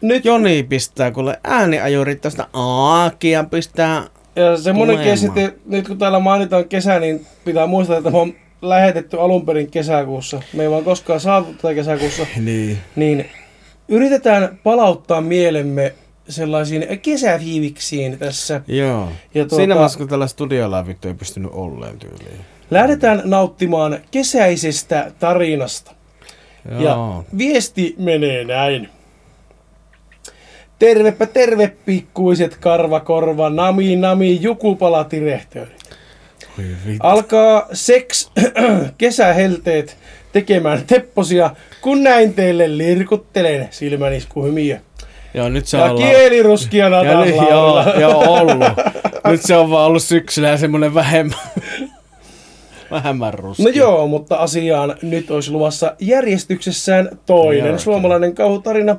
Speaker 2: Nyt,
Speaker 1: Joni pistää kuule ääniajurit tästä Aakia pistää
Speaker 2: ja
Speaker 1: tulemaan.
Speaker 2: sitten, nyt kun täällä mainitaan kesä, niin pitää muistaa, että me on lähetetty alun perin kesäkuussa. Me ei vaan koskaan saatu tätä kesäkuussa.
Speaker 1: Niin.
Speaker 2: Niin yritetään palauttaa mielemme sellaisiin kesäfiiviksiin tässä.
Speaker 1: Joo.
Speaker 2: Ja
Speaker 1: Tuota... Siinä vaiheessa, kun tällä studiolla vittu ei pystynyt olleen tyyliin.
Speaker 2: Lähdetään nauttimaan kesäisestä tarinasta.
Speaker 1: Joo.
Speaker 2: Ja viesti menee näin. Tervepä terve pikkuiset karvakorva, nami nami jukupala tirehtöörit.
Speaker 1: Oi vittu.
Speaker 2: Alkaa seks kesähelteet tekemään tepposia, kun näin teille lirkuttelen silmänisku hymiö.
Speaker 1: Joo, nyt se
Speaker 2: Ja
Speaker 1: on
Speaker 2: kieli ruskiana
Speaker 1: ja
Speaker 2: laulaa.
Speaker 1: joo, joo, ollut. nyt se on vaan ollut syksyllä semmonen vähemmän, vähemmän.
Speaker 2: No joo, mutta asiaan nyt olisi luvassa järjestyksessään toinen
Speaker 1: Joo,
Speaker 2: suomalainen kauhutarina.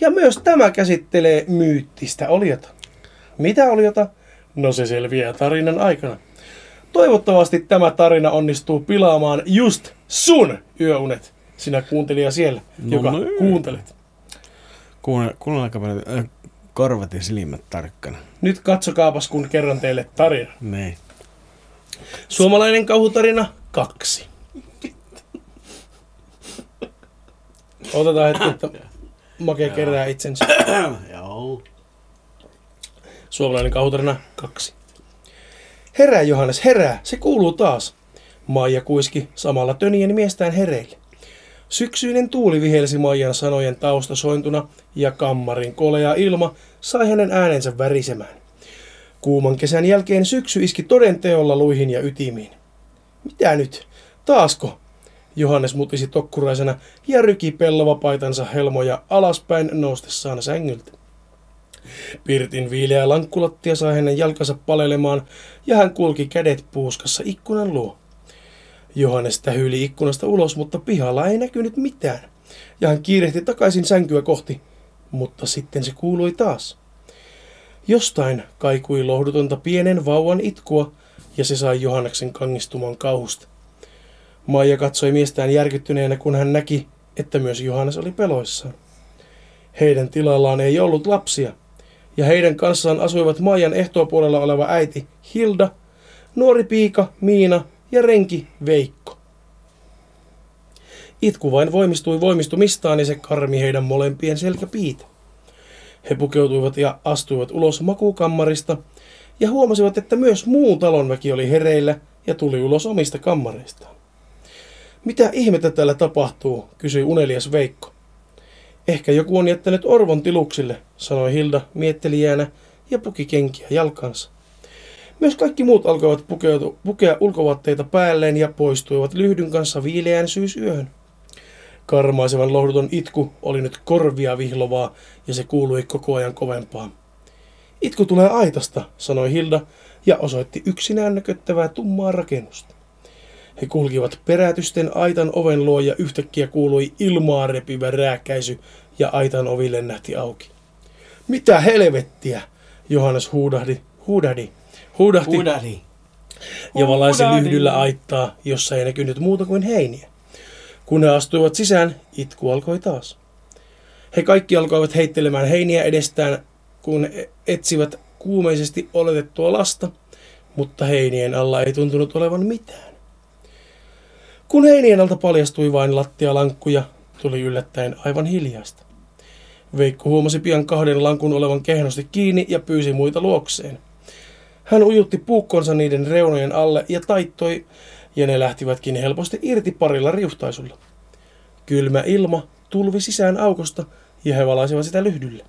Speaker 2: Ja myös tämä käsittelee myyttistä oliota. Mitä oliota? No se selviää tarinan aikana. Toivottavasti tämä tarina onnistuu pilaamaan just sun yöunet, sinä kuuntelija siellä,
Speaker 1: No
Speaker 2: joka
Speaker 1: niin.
Speaker 2: kuuntelet.
Speaker 1: Kuunnel, kuunnelkaa äh, korvat ja silmät tarkkana.
Speaker 2: Nyt katsokaapas, kun kerron teille tarina.
Speaker 1: Niin.
Speaker 2: Suomalainen kauhutarina kaksi. Otetaan hetki, että Make kerää itsensä.
Speaker 1: Joo.
Speaker 2: Suomalainen kauhutarina kaksi. Herää Johannes, herää, se kuuluu taas. Maija kuiski samalla tönien miestään hereille. Syksyinen tuuli vihelsi Maijan sanojen taustasointuna ja kammarin kolea ilma sai hänen äänensä värisemään. Kuuman kesän jälkeen syksy iski toden teolla luihin ja ytimiin. Mitä nyt? Taasko? Johannes mutisi tokkuraisena ja ryki pellovapaitansa helmoja alaspäin noustessaan sängyltä. Pirtin viileä lankkulattia sai hänen jalkansa palelemaan ja hän kulki kädet puuskassa ikkunan luo. Johannes tähyyli ikkunasta ulos, mutta pihalla ei näkynyt mitään. Ja hän kiirehti takaisin sänkyä kohti, mutta sitten se kuului taas. Jostain kaikui lohdutonta pienen vauvan itkua, ja se sai Johanneksen kangistumaan kauhusta. Maija katsoi miestään järkyttyneenä, kun hän näki, että myös Johannes oli peloissaan. Heidän tilallaan ei ollut lapsia, ja heidän kanssaan asuivat Maijan ehtoopuolella oleva äiti Hilda, nuori piika Miina ja renki Veikko. Itku vain voimistui voimistumistaan ja se karmi heidän molempien selkäpiitä. He pukeutuivat ja astuivat ulos makuukammarista ja huomasivat, että myös muu talonväki oli hereillä ja tuli ulos omista kammareistaan. Mitä ihmettä täällä tapahtuu, kysyi unelias Veikko. Ehkä joku on jättänyt orvon tiluksille, sanoi Hilda miettelijänä ja puki kenkiä jalkansa. Myös kaikki muut alkoivat pukeutu, pukea ulkovaatteita päälleen ja poistuivat lyhdyn kanssa viileään syysyöhön. Karmaisevan lohduton itku oli nyt korvia vihlovaa ja se kuului koko ajan kovempaa. Itku tulee aitasta, sanoi Hilda ja osoitti yksinään näköttävää tummaa rakennusta. He kulkivat perätysten aitan oven luo ja yhtäkkiä kuului ilmaa repivä rääkkäisy ja aitan ovi lennähti auki. Mitä helvettiä, Johannes huudahdi, huudahdi, huudahti
Speaker 1: Huudari.
Speaker 2: ja valaisi lyhdyllä aittaa, jossa ei näkynyt muuta kuin heiniä. Kun he astuivat sisään, itku alkoi taas. He kaikki alkoivat heittelemään heiniä edestään, kun e- etsivät kuumeisesti oletettua lasta, mutta heinien alla ei tuntunut olevan mitään. Kun heinien alta paljastui vain lattialankkuja, tuli yllättäen aivan hiljaista. Veikko huomasi pian kahden lankun olevan kehnosti kiinni ja pyysi muita luokseen. Hän ujutti puukkonsa niiden reunojen alle ja taittoi, ja ne lähtivätkin helposti irti parilla riuhtaisulla. Kylmä ilma tulvi sisään aukosta, ja he valaisivat sitä lyhdylle.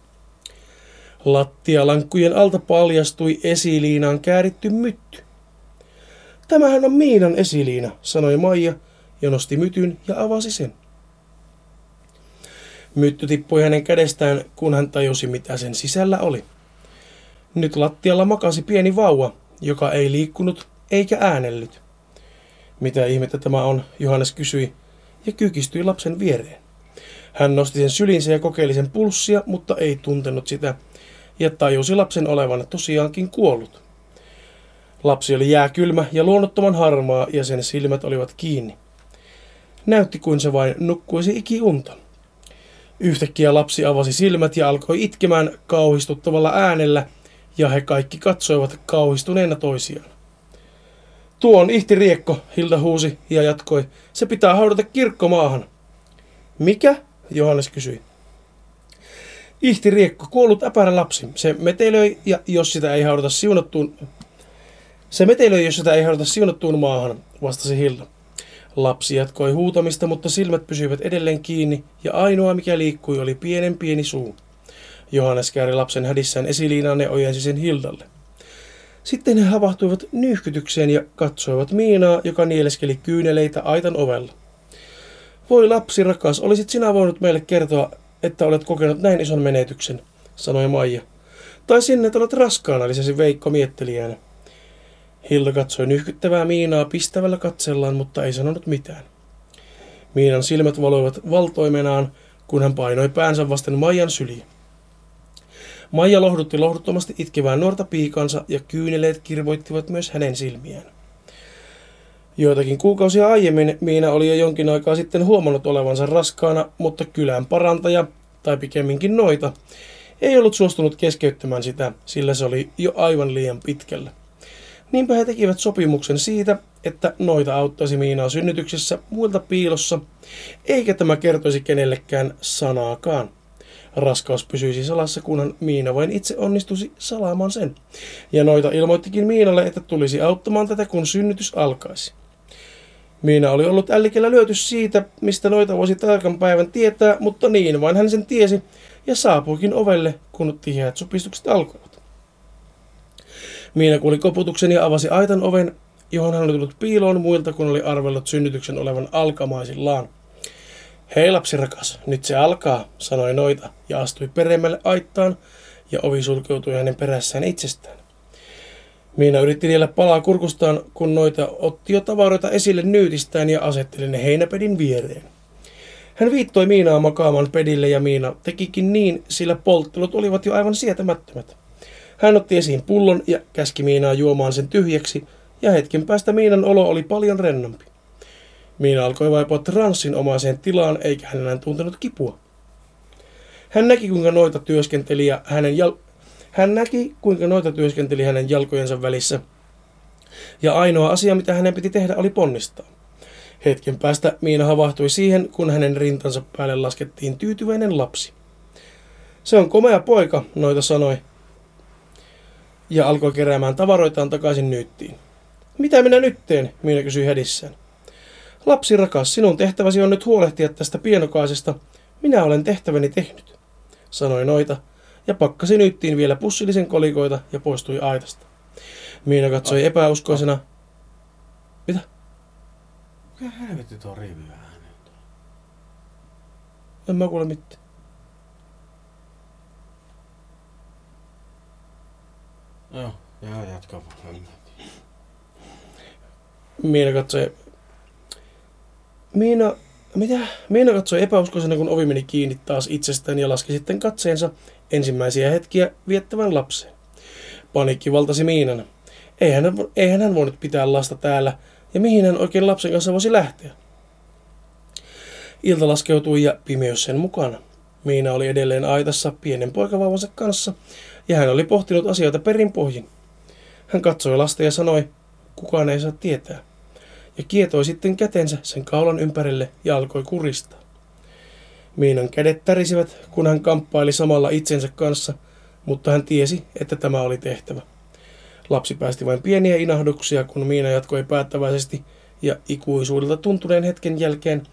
Speaker 2: Lattialankkujen alta paljastui esiliinaan kääritty mytty. Tämähän on Miinan esiliina, sanoi Maija ja nosti mytyn ja avasi sen. Mytty tippui hänen kädestään, kun hän tajusi, mitä sen sisällä oli. Nyt lattialla makasi pieni vauva, joka ei liikkunut eikä äänellyt. Mitä ihmettä tämä on, Johannes kysyi ja kykistyi lapsen viereen. Hän nosti sen sylinsä ja kokeili sen pulssia, mutta ei tuntenut sitä, ja tajusi lapsen olevan tosiaankin kuollut. Lapsi oli jääkylmä ja luonnottoman harmaa, ja sen silmät olivat kiinni. Näytti kuin se vain nukkuisi ikiunta. Yhtäkkiä lapsi avasi silmät ja alkoi itkemään kauhistuttavalla äänellä, ja he kaikki katsoivat kauhistuneena toisiaan. Tuo on ihti riekko, Hilda huusi ja jatkoi. Se pitää haudata kirkkomaahan. Mikä? Johannes kysyi. Ihti riekko, kuollut äpärä lapsi. Se metelöi ja jos sitä ei haudata siunattuun... Se metelöi, jos sitä ei haudata siunattuun maahan, vastasi Hilda. Lapsi jatkoi huutamista, mutta silmät pysyivät edelleen kiinni ja ainoa mikä liikkui oli pienen pieni suu. Johannes kääri lapsen hädissään esiliinaan ja ojensi sen Hildalle. Sitten he havahtuivat nyyhkytykseen ja katsoivat Miinaa, joka nieleskeli kyyneleitä aitan ovella. Voi lapsi rakas, olisit sinä voinut meille kertoa, että olet kokenut näin ison menetyksen, sanoi Maija. Tai sinne, että olet raskaana, lisäsi Veikko miettelijänä. Hilda katsoi nyhkyttävää Miinaa pistävällä katsellaan, mutta ei sanonut mitään. Miinan silmät valoivat valtoimenaan, kun hän painoi päänsä vasten Maijan syliin. Maija lohdutti lohduttomasti itkevää nuorta piikansa ja kyyneleet kirvoittivat myös hänen silmiään. Joitakin kuukausia aiemmin Miina oli jo jonkin aikaa sitten huomannut olevansa raskaana, mutta kylän parantaja, tai pikemminkin noita, ei ollut suostunut keskeyttämään sitä, sillä se oli jo aivan liian pitkällä. Niinpä he tekivät sopimuksen siitä, että noita auttaisi Miinaa synnytyksessä muilta piilossa, eikä tämä kertoisi kenellekään sanaakaan. Raskaus pysyisi salassa, kunhan Miina vain itse onnistuisi salaamaan sen. Ja noita ilmoittikin Miinalle, että tulisi auttamaan tätä, kun synnytys alkaisi. Miina oli ollut ällikellä lyöty siitä, mistä noita voisi tarkan päivän tietää, mutta niin vain hän sen tiesi ja saapuikin ovelle, kun tiheät supistukset alkoivat. Miina kuuli koputuksen ja avasi aitan oven, johon hän oli tullut piiloon muilta, kun oli arvellut synnytyksen olevan alkamaisillaan. Hei lapsi rakas, nyt se alkaa, sanoi noita ja astui peremmälle aittaan ja ovi sulkeutui hänen perässään itsestään. Miina yritti niellä palaa kurkustaan, kun noita otti jo tavaroita esille nyytistään ja asetteli ne heinäpedin viereen. Hän viittoi Miinaa makaamaan pedille ja Miina tekikin niin, sillä polttelut olivat jo aivan sietämättömät. Hän otti esiin pullon ja käski Miinaa juomaan sen tyhjäksi, ja hetken päästä Miinan olo oli paljon rennompi. Miina alkoi vaipua transsinomaiseen tilaan, eikä hän enää tuntenut kipua. Hän näki, kuinka noita työskenteli hänen jal- hän näki, kuinka noita työskenteli hänen jalkojensa välissä. Ja ainoa asia, mitä hänen piti tehdä, oli ponnistaa. Hetken päästä Miina havahtui siihen, kun hänen rintansa päälle laskettiin tyytyväinen lapsi. Se on komea poika, noita sanoi, ja alkoi keräämään tavaroitaan takaisin nyyttiin. Mitä minä nyt teen, Miina kysyi hädissään. Lapsi rakas, sinun tehtäväsi on nyt huolehtia tästä pienokaisesta. Minä olen tehtäväni tehnyt, sanoi noita, ja pakkasi nyttiin vielä pussillisen kolikoita ja poistui aitasta. Miina katsoi epäuskoisena. Mitä?
Speaker 1: Mikä helvetti tuo rivi ääni?
Speaker 2: En mä kuule mitään.
Speaker 1: Joo, joo, jatka vaan.
Speaker 2: Miina katsoi... Miina... Mitä? Miina katsoi epäuskoisena, kun ovi meni kiinni taas itsestään ja laski sitten katseensa ensimmäisiä hetkiä viettävän lapseen. Paniikki valtasi Miinan. Eihän hän, eihän hän voinut pitää lasta täällä, ja mihin hän oikein lapsen kanssa voisi lähteä? Ilta laskeutui ja pimeys sen mukana. Miina oli edelleen aitassa pienen poikavauvansa kanssa, ja hän oli pohtinut asioita perin pohjin. Hän katsoi lasta ja sanoi, kukaan ei saa tietää, ja kietoi sitten kätensä sen kaulan ympärille ja alkoi kuristaa. Miinan kädet tärisivät, kun hän kamppaili samalla itsensä kanssa, mutta hän tiesi, että tämä oli tehtävä. Lapsi päästi vain pieniä inahduksia, kun Miina jatkoi päättäväisesti, ja ikuisuudelta tuntuneen hetken jälkeen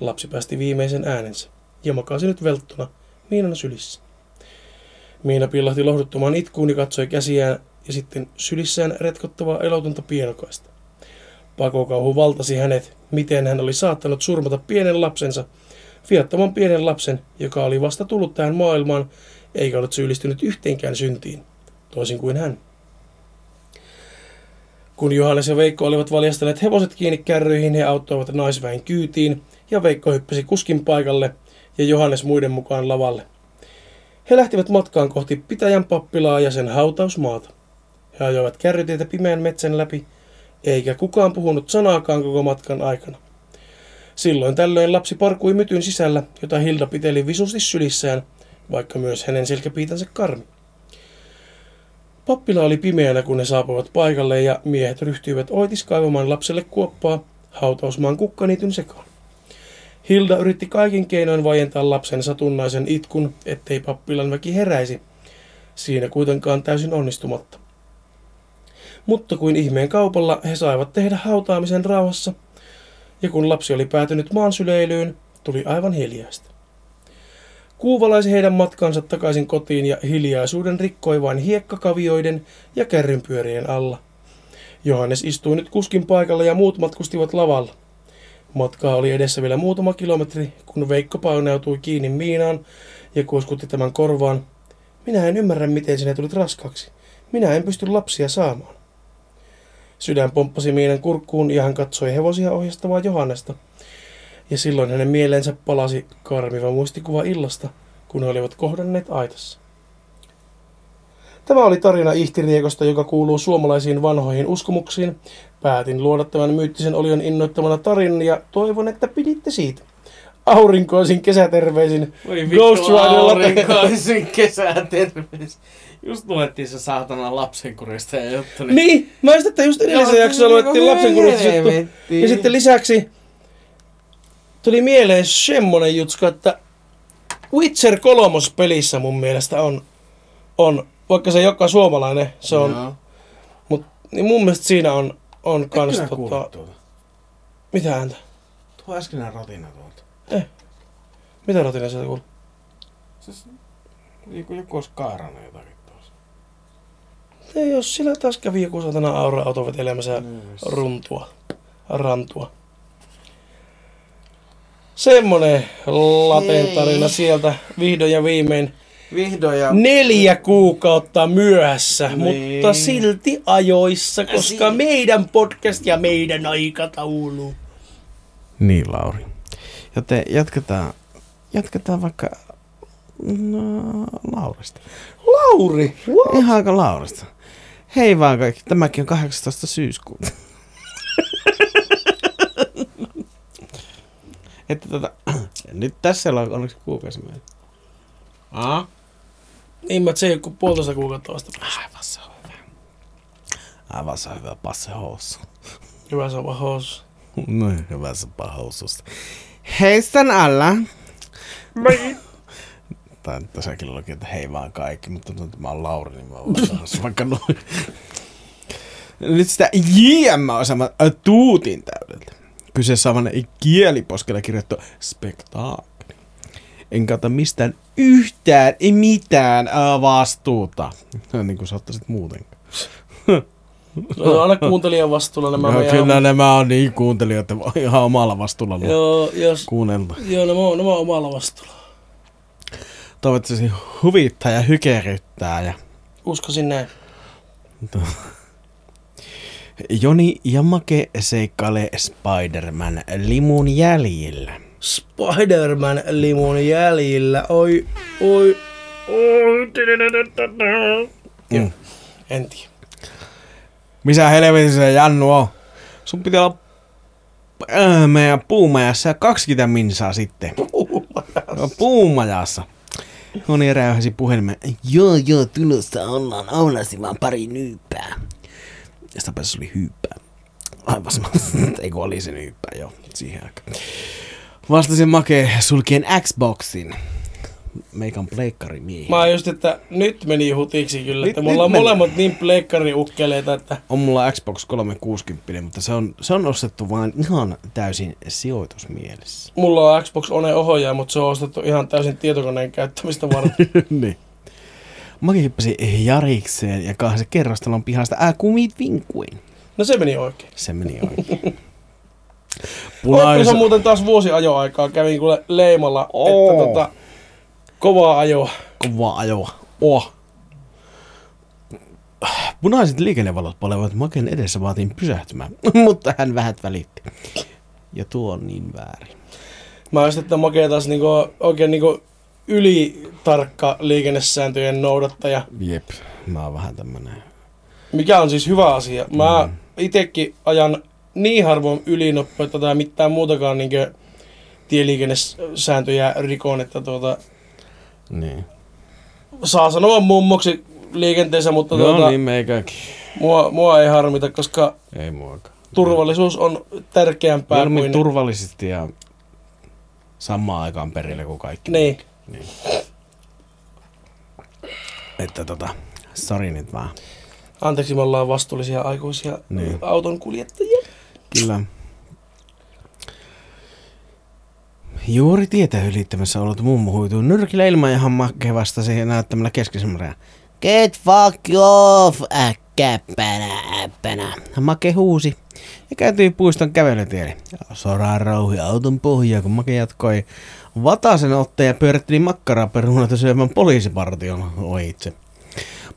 Speaker 2: lapsi päästi viimeisen äänensä ja makasi nyt velttuna Miinan sylissä. Miina pillahti lohduttomaan itkuun ja katsoi käsiään ja sitten sylissään retkottavaa elotunta pienokaista. Pakokauhu valtasi hänet, miten hän oli saattanut surmata pienen lapsensa, viattoman pienen lapsen, joka oli vasta tullut tähän maailmaan eikä ollut syyllistynyt yhteenkään syntiin, toisin kuin hän. Kun Johannes ja Veikko olivat valjastaneet hevoset kiinni kärryihin, he auttoivat naisväen kyytiin, ja Veikko hyppäsi kuskin paikalle ja Johannes muiden mukaan lavalle. He lähtivät matkaan kohti pitäjän pappilaa ja sen hautausmaata. He ajoivat kärrytietä pimeän metsän läpi, eikä kukaan puhunut sanaakaan koko matkan aikana. Silloin tällöin lapsi parkui mytyn sisällä, jota Hilda piteli visusti sylissään, vaikka myös hänen selkäpiitänsä karmi. Pappila oli pimeänä, kun ne saapuivat paikalle ja miehet ryhtyivät oitis kaivamaan lapselle kuoppaa hautausmaan kukkaniityn sekaan. Hilda yritti kaikin keinoin vajentaa lapsen satunnaisen itkun, ettei pappilan väki heräisi. Siinä kuitenkaan täysin onnistumatta. Mutta kuin ihmeen kaupalla he saivat tehdä hautaamisen rauhassa, ja kun lapsi oli päätynyt maansyleilyyn, tuli aivan hiljaista. Kuuvalaisi heidän matkansa takaisin kotiin ja hiljaisuuden rikkoi vain hiekkakavioiden ja kärrynpyörien alla. Johannes istui nyt kuskin paikalla ja muut matkustivat lavalla. Matkaa oli edessä vielä muutama kilometri, kun Veikko pauneutui kiinni Miinaan ja kuoskutti tämän korvaan. Minä en ymmärrä, miten sinä tulit raskaaksi. Minä en pysty lapsia saamaan. Sydän pomppasi Miinan kurkkuun ja hän katsoi hevosia ohjastavaa Johannesta. Ja silloin hänen mieleensä palasi karmiva muistikuva illasta, kun he olivat kohdanneet aitassa. Tämä oli tarina ihtiriekosta, joka kuuluu suomalaisiin vanhoihin uskomuksiin. Päätin luoda tämän myyttisen olion innoittamana tarinan ja toivon, että piditte siitä. Aurinkoisin kesäterveisin
Speaker 1: Voi
Speaker 2: Ghost
Speaker 1: vittu aurinkoisin kesäterveys. Just luettiin se saatana lapsenkurista ja juttu.
Speaker 2: Niin, mä just, että just edellisessä jaksossa luettiin lapsenkuristusjuttu. Ja sitten lisäksi tuli mieleen semmonen jutska, että Witcher kolmos pelissä mun mielestä on, on vaikka se joka suomalainen, se on, mut, niin mun mielestä siinä on, on kans tota,
Speaker 1: tuota?
Speaker 2: mitä ääntä?
Speaker 1: Tuo äskeinen rotina tuolta.
Speaker 2: Mitä rotina sieltä kuuluu?
Speaker 1: Siis, joku, joku olisi kaarana jotakin tuossa.
Speaker 2: Ei jos sillä taas kävi joku satana aura-auto vetelemässä
Speaker 1: Niin,
Speaker 2: runtua, rantua. Semmonen laten tarina sieltä vihdoin ja viimein.
Speaker 1: Vihdoin ja...
Speaker 2: Neljä kuukautta myöhässä,
Speaker 1: Niin.
Speaker 2: mutta silti ajoissa, koska
Speaker 1: Si-
Speaker 2: meidän podcast ja meidän aikataulu.
Speaker 1: Niin, Lauri. Joten jatketaan, jatketaan vaikka no, Laurista.
Speaker 2: Lauri, what?
Speaker 1: Ihan aika Laurista. Hei vaan kaikki, tämäkin on 18. syyskuuta. Että tota, nyt tässä on onneksi kuukausi meillä. Aa?
Speaker 2: Niin mä, että se ei ole kuin puolitoista kuukautta vasta.
Speaker 1: Aivan se on hyvä. Aivan se on hyvä passe housu.
Speaker 2: Hyvä se on vaan housu.
Speaker 1: No hyvä se housusta. Heistän alla.
Speaker 2: Moi.
Speaker 1: Tai tässäkin luki, että hei vaan kaikki, mutta nyt mä oon Lauri, niin mä oon vaikka noin. Nyt sitä JM osaamaan tuutin täydeltä. Kyseessä on kieliposkella kirjoittu spektaakeli. En kautta mistään yhtään, ei mitään ää, vastuuta. niin kuin sä ottaisit muutenkaan.
Speaker 2: No, aina kuuntelijan vastuulla nämä
Speaker 1: No,
Speaker 2: meidän
Speaker 1: kyllä
Speaker 2: aamu-
Speaker 1: nämä on niin kuuntelijoita ihan omalla vastuulla
Speaker 2: Joo, jos,
Speaker 1: kuunnelta.
Speaker 2: joo nämä, on, nämä on omalla vastuulla.
Speaker 1: Toivottavasti huvittaa ja hykeryttää ja
Speaker 2: Uskoisin näin.
Speaker 1: Joni ja Make seikkailee Spider-Man limun jäljillä.
Speaker 2: Spider-Man limun jäljillä. Oi, oi, oi. Joo,
Speaker 1: Mm.
Speaker 2: en tiedä.
Speaker 1: Missä helvetissä se Jannu on? Sun pitää olla äh, meidän puumajassa 20 minsaa sitten. No, Puumajassa. Joni räyhäsi puhelimen. Joo, joo, tulossa ollaan aulasimaan pari nyyppää. Ja sitä päässä oli hyyppää. Aivan sama. Ei kun oli se nyyppää, joo, siihen aikaan. Vastasin Make sulkien Xboxin. Meikan pleikkari miehi.
Speaker 2: Mä just, että nyt meni hutiksi kyllä, että
Speaker 1: Nyt- nyt
Speaker 2: ollaan
Speaker 1: meni.
Speaker 2: molemmat niin pleikkariukkeleita, että
Speaker 1: On mulla Xbox 360, mutta se on, se on ostettu vain ihan täysin sijoitusmielessä.
Speaker 2: mulla on Xbox One ohjaaja, mutta se on ostettu ihan täysin tietokoneen käyttämistä varten.
Speaker 1: niin. Maki hyppäsi Jarikseen ja kahdessa kerrostalon pihasta ää kumit vinkuin.
Speaker 2: No se meni oikein.
Speaker 1: Se meni oikein.
Speaker 2: Oletko
Speaker 1: Punais...
Speaker 2: se muuten taas vuosi ajoaikaa? Kävin kuule leimalla,
Speaker 1: Oo.
Speaker 2: että tota, kovaa ajoa.
Speaker 1: Kovaa ajoa. Oh. Punaiset liikennevalot palevat Maken edessä vaatiin pysähtymään, mutta hän vähät välitti. Ja tuo on niin väärin.
Speaker 2: Mä oon sitten makea taas niinku, oikein niinku ylitarkka liikennesääntöjen noudattaja,
Speaker 1: Jep, mä oon vähän tämmönen.
Speaker 2: mikä on siis hyvä asia. Mä
Speaker 1: Mm.
Speaker 2: itekin ajan niin harvoin ylinopeutta tai mitään muutakaan niinku tieliikennesääntöjä rikon, että tuota,
Speaker 1: Niin.
Speaker 2: saa sanoa mummoksi liikenteessä, mutta
Speaker 1: No
Speaker 2: tuota,
Speaker 1: niin, meikäkin.
Speaker 2: mua, mua ei harmita, koska
Speaker 1: Ei muakaan.
Speaker 2: turvallisuus on tärkeämpää
Speaker 1: Mieluummin
Speaker 2: kuin...
Speaker 1: turvallisesti ja samaan aikaan perille kuin kaikki.
Speaker 2: niin.
Speaker 1: niin. Että tota, sori nyt vaan.
Speaker 2: Anteeksi, me ollaan vastuullisia aikuisia
Speaker 1: Niin.
Speaker 2: auton kuljettajia.
Speaker 1: Kyllä. Juuri tietä ylittämässä ollut mummo huituu nyrkillä ilman ja Makke vastasi näyttämällä keskisemmällä. Get fuck off, äkkäppänä, äppänä. Make huusi ja käytyi puiston kävelytielle. Soraa rauhi auton pohjaa, kun Make jatkoi vatasen otteen ja pyöritteli makkaraperunoita syömään poliisipartion ohitse.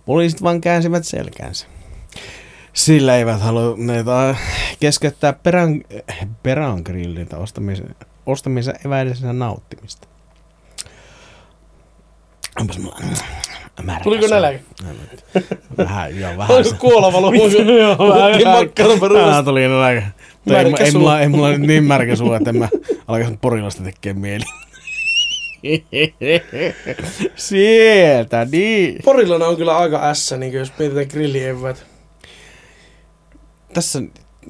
Speaker 1: Poliisit vaan käänsivät selkänsä. Sillä eivät halunneet äh, keskeyttää perän, perän ostamisen, ostamisen eväidenä nauttimista. Onpas mulla märkä
Speaker 2: Tuliko nälkä?
Speaker 1: Vähän, joo, vähän. Joo,
Speaker 2: Puhuttiin makkaraperunoista.
Speaker 1: Vähän tuli nälkä. Ei, ei, mulla, ei mulla nyt niin märkä suu, että en mä alkaisi porilasta tekee mieli. Sieltä, niin.
Speaker 2: Porilana on kyllä aika ässä, niin jos mietitään grillieväät.
Speaker 1: Tässä,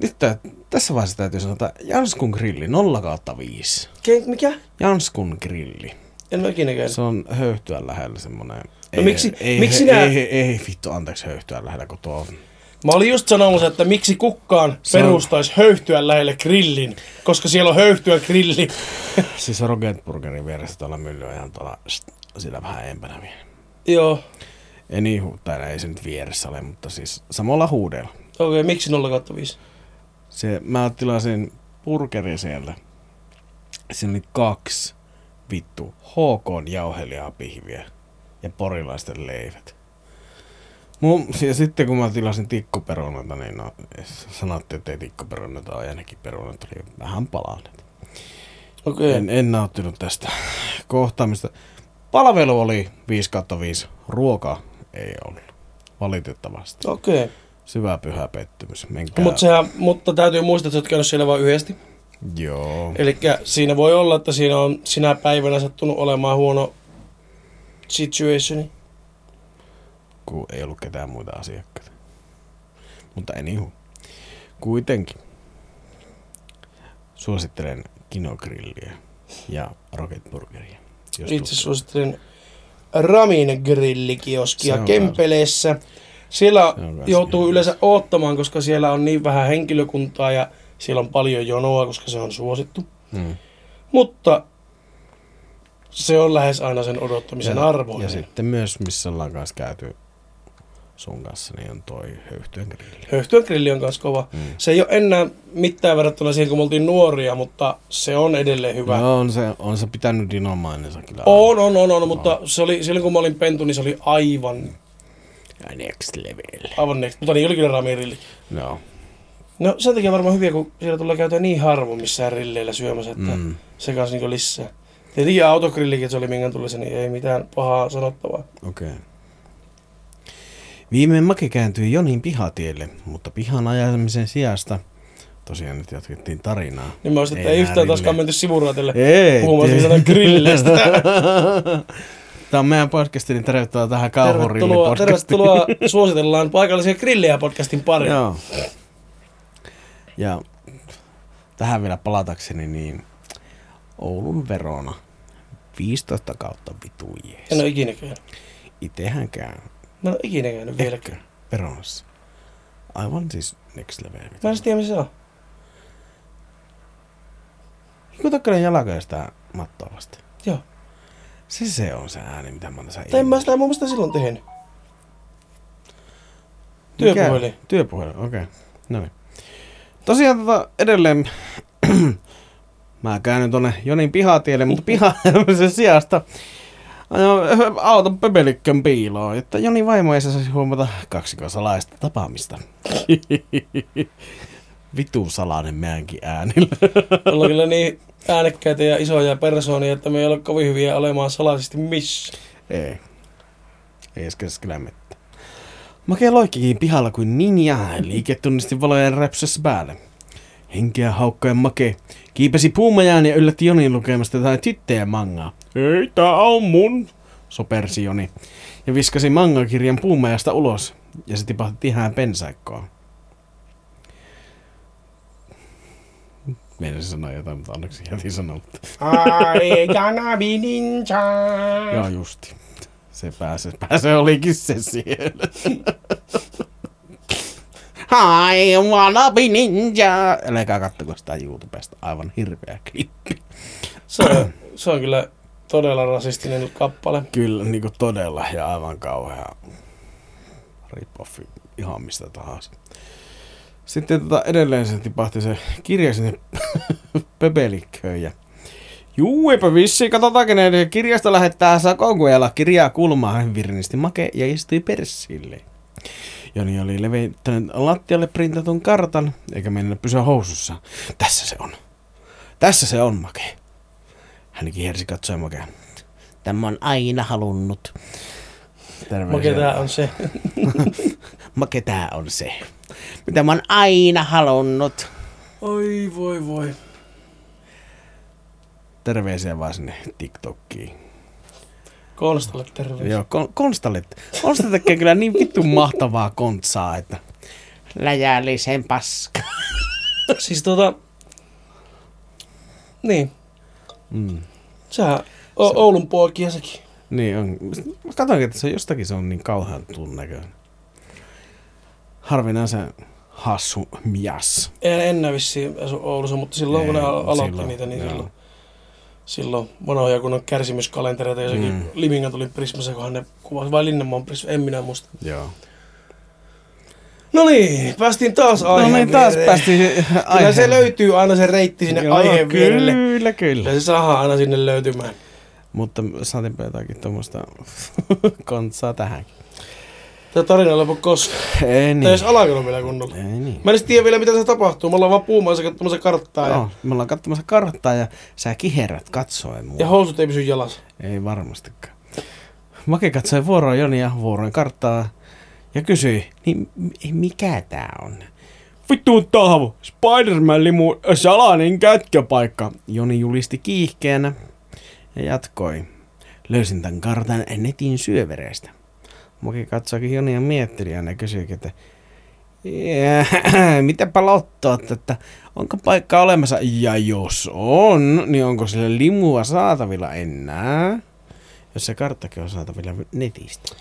Speaker 1: nyt tää, tässä vaiheessa täytyy sanoa, että Janskun grilli 0 kautta 5.
Speaker 2: Ke- mikä?
Speaker 1: Janskun grilli.
Speaker 2: En mä ikinä käynyt.
Speaker 1: Se on höyhtyä lähellä semmonen...
Speaker 2: No miksi-
Speaker 1: ei,
Speaker 2: miksi
Speaker 1: ei,
Speaker 2: nää-
Speaker 1: ei, ei, ei, vittu, anteeksi höyhtyä lähellä, kun tuo on...
Speaker 2: Mä olin just sanomassa, että miksi kukaan
Speaker 1: Se on-
Speaker 2: perustaisi höyhtyä lähelle grillin, koska siellä on höyhtyä grilli.
Speaker 1: Siis Rogetburgerin vieressä tuolla mylly on ihan tuolla sillä vähän empänä vielä.
Speaker 2: Joo.
Speaker 1: Ei niin, tai ei se nyt vieressä ole, mutta siis samalla huudella.
Speaker 2: Okei, miksi 0 kautta 5?
Speaker 1: Se, mä tilasin burgeri siellä. Siinä oli kaksi vittu HK jauhelijaa pihviä ja porilaisten leivät. Mun, ja sitten kun mä tilasin tikkuperunoita, niin no, sanottiin, että ei tikkuperunoita ole, ja nekin perunat oli vähän palanneet.
Speaker 2: Okei.
Speaker 1: En, en nauttinut tästä kohtaamista. Palvelu oli 5 5, ruoka ei ollut. Valitettavasti.
Speaker 2: Okei.
Speaker 1: Syvä pyhä pettymys. Menkää.
Speaker 2: Mut sehän, mutta täytyy muistaa, että sä oot käynyt siellä vain yhdesti.
Speaker 1: Joo.
Speaker 2: Eli siinä voi olla, että siinä on sinä päivänä sattunut olemaan huono situationi.
Speaker 1: kun ei ollut ketään muita asiakkaita. Mutta anywho. Kuitenkin. Suosittelen kinogrilliä ja rocketburgeria.
Speaker 2: Itse suosittelen Ramin grillikioskia Kempeleessä. Siellä
Speaker 1: on
Speaker 2: joutuu yleensä odottamaan, koska siellä on niin vähän henkilökuntaa ja siellä on paljon jonoa, koska se on suosittu.
Speaker 1: Mm.
Speaker 2: Mutta se on lähes aina sen odottamisen
Speaker 1: ja,
Speaker 2: arvoinen.
Speaker 1: ja sitten myös, missä ollaan kanssa käyty sun kanssa, niin on toi höyhtyön grilli.
Speaker 2: Höyhtyön grilli on myös kova.
Speaker 1: Mm.
Speaker 2: Se ei ole enää mitään verrattuna siihen, kun me oltiin nuoria, mutta se on edelleen hyvä.
Speaker 1: No on se, on se pitänyt dinomainensa kyllä.
Speaker 2: On, on, on, on, mutta se oli, silloin kun mä olin pentu, niin se oli aivan,
Speaker 1: Ja next level.
Speaker 2: aivan next. Mutta niin oli kyllä Ramin grilli.
Speaker 1: No.
Speaker 2: No sen takia varmaan hyviä, kun siellä tulee käytyä niin harvoin missään rilleillä syömässä, että mm. Se kanssa niin lisää. Tietenkin autogrillikin, että se oli minkä tuli se, niin ei mitään pahaa sanottavaa.
Speaker 1: Okei. Okay. Viimein Make kääntyi Jonin pihatielle, mutta pihan ajamisen sijasta tosiaan nyt jatkettiin tarinaa.
Speaker 2: Niin mä olisin, että ei, yhtään taaskaan menty sivuraatille
Speaker 1: Ei.
Speaker 2: siitä grilleistä.
Speaker 1: Tämä on meidän podcasti, niin tervetuloa tähän kauhurilli-podcastiin.
Speaker 2: tervetuloa, suositellaan paikallisia grillejä podcastin pariin.
Speaker 1: Joo. Ja tähän vielä palatakseni, niin Oulun Verona 15 kautta vitu jees.
Speaker 2: En ole ikinä käynyt.
Speaker 1: Itehän käy.
Speaker 2: Mä en ole ikinä käynyt vieläkään.
Speaker 1: Veronassa. Aivan siis next level.
Speaker 2: Mä en tiedä, missä se on.
Speaker 1: Kun takkainen jalkoja sitä mattoa vasta.
Speaker 2: Joo.
Speaker 1: Se se on se ääni, mitä mä tässä
Speaker 2: Tai en mä sitä mun mielestä silloin tehnyt. Työpuhelin.
Speaker 1: Mikä? Työpuhelin, okei. Okay. No niin. Tosiaan tota, edelleen mä käännyn tonne Jonin pihatielle, mutta piha sen sijasta auton pöpelikkön piiloon, että Joni vaimo ei saisi huomata kaksikon salaista tapaamista. Vitun salainen meidänkin äänillä.
Speaker 2: Ollaan kyllä niin äänekkäitä ja isoja persoonia, että me ei ole kovin hyviä olemaan salaisesti missä.
Speaker 1: Ei. Ei edes keskellä mettä. Make loikkikin pihalla kuin ninja, liiketunnisti valojen räpsässä päälle. Henkeä haukkojen make kiipesi puumajaan ja yllätti Jonin lukemasta jotain tyttöjä mangaa. Ei, tää on mun, sopersi Joni. Ja viskasi mangakirjan puumajasta ulos. Ja se tipahti ihan pensaikkoon. Meinasin sanoa jotain, mutta onneksi jätin sanomatta.
Speaker 2: I gonna be ninja.
Speaker 1: Joo, justi. Se pääse, pääse olikin se siellä. I wanna be ninja. Älkää kattoko sitä YouTubesta. Aivan hirveä klippi.
Speaker 2: Se on, se on kyllä todella rasistinen kappale.
Speaker 1: Kyllä, niin kuin todella ja aivan kauhea rip-offi ihan mistä tahansa. Sitten tota, edelleen se tipahti se kirja sinne pöpelikköön ja Juu, eipä vissi, katsotaan kenen kirjasta lähettää sakokujalla kirjaa kulmaan, virnisti make ja istui persille. Joni oli levittänyt lattialle printatun kartan, eikä mennä pysyä housussa. Tässä se on. Tässä se on, make. Hän kihersi katsoi makea. Tämä on aina halunnut. Terveisiä.
Speaker 2: Make tää on se.
Speaker 1: Make tää on se. Mitä mä oon aina halunnut.
Speaker 2: Oi voi voi.
Speaker 1: Terveisiä vaan sinne TikTokkiin.
Speaker 2: Konstalle terveys.
Speaker 1: Joo, kon- Konstalle. Konsta tekee kyllä niin vittu mahtavaa kontsaa, että läjällisen paska.
Speaker 2: Siis tota... Niin.
Speaker 1: Mm.
Speaker 2: Sehän o- Oulun poikia sekin.
Speaker 1: Niin on. Mä katsoinkin, että se jostakin se on niin kauhean tutun näköinen. Harvinaisen hassu mies.
Speaker 2: En enää vissiin asu Oulussa, mutta silloin kun ne
Speaker 1: Ei,
Speaker 2: al- aloitti
Speaker 1: silloin,
Speaker 2: niitä, niin
Speaker 1: joo.
Speaker 2: silloin, silloin vanhoja kun on kärsimyskalentereita, jossakin
Speaker 1: Mm.
Speaker 2: Limingan tuli Prismassa, kunhan ne kuvasi, vai Linnanmaan Prisma, en minä muista.
Speaker 1: Joo.
Speaker 2: No niin, päästiin taas
Speaker 1: No
Speaker 2: aiheen
Speaker 1: niin, taas
Speaker 2: viereen.
Speaker 1: päästiin
Speaker 2: Kyllä
Speaker 1: aiheen.
Speaker 2: se löytyy aina se reitti sinne
Speaker 1: Joo,
Speaker 2: aiheen vierelle.
Speaker 1: Kyllä, kyllä.
Speaker 2: Kyllä se saadaan aina sinne löytymään.
Speaker 1: Mutta saatiinpa jotakin tuommoista kontsaa tähänkin.
Speaker 2: Tämä tarina ei lopu koskaan.
Speaker 1: Ei
Speaker 2: Niin. Tämä ei edes alkanut vielä kunnolla.
Speaker 1: Ei niin.
Speaker 2: Mä en tiedä vielä, mitä se tapahtuu. Me ollaan vaan puumassa katsomassa karttaa ja,
Speaker 1: Joo, me ollaan katsomassa karttaa ja sä kiherrät katsoen mua.
Speaker 2: ja housut ei pysy jalassa.
Speaker 1: Ei varmastikaan. Make katsoi vuoroon Jonia vuoroin karttaa ja kysyi, niin mikä tää on? vittu tahvo, Spider-Man limu, salainen kätköpaikka. Joni julisti kiihkeänä ja jatkoi. Löysin tämän kartan netin syövereistä. Moki katsoikin Joni ja mietteli ja kysyikin, että "Jää, mitäpä lottoat, että onko paikka olemassa? Ja jos on, niin onko sille limua saatavilla enää? Jos se karttakin on saatavilla netistä.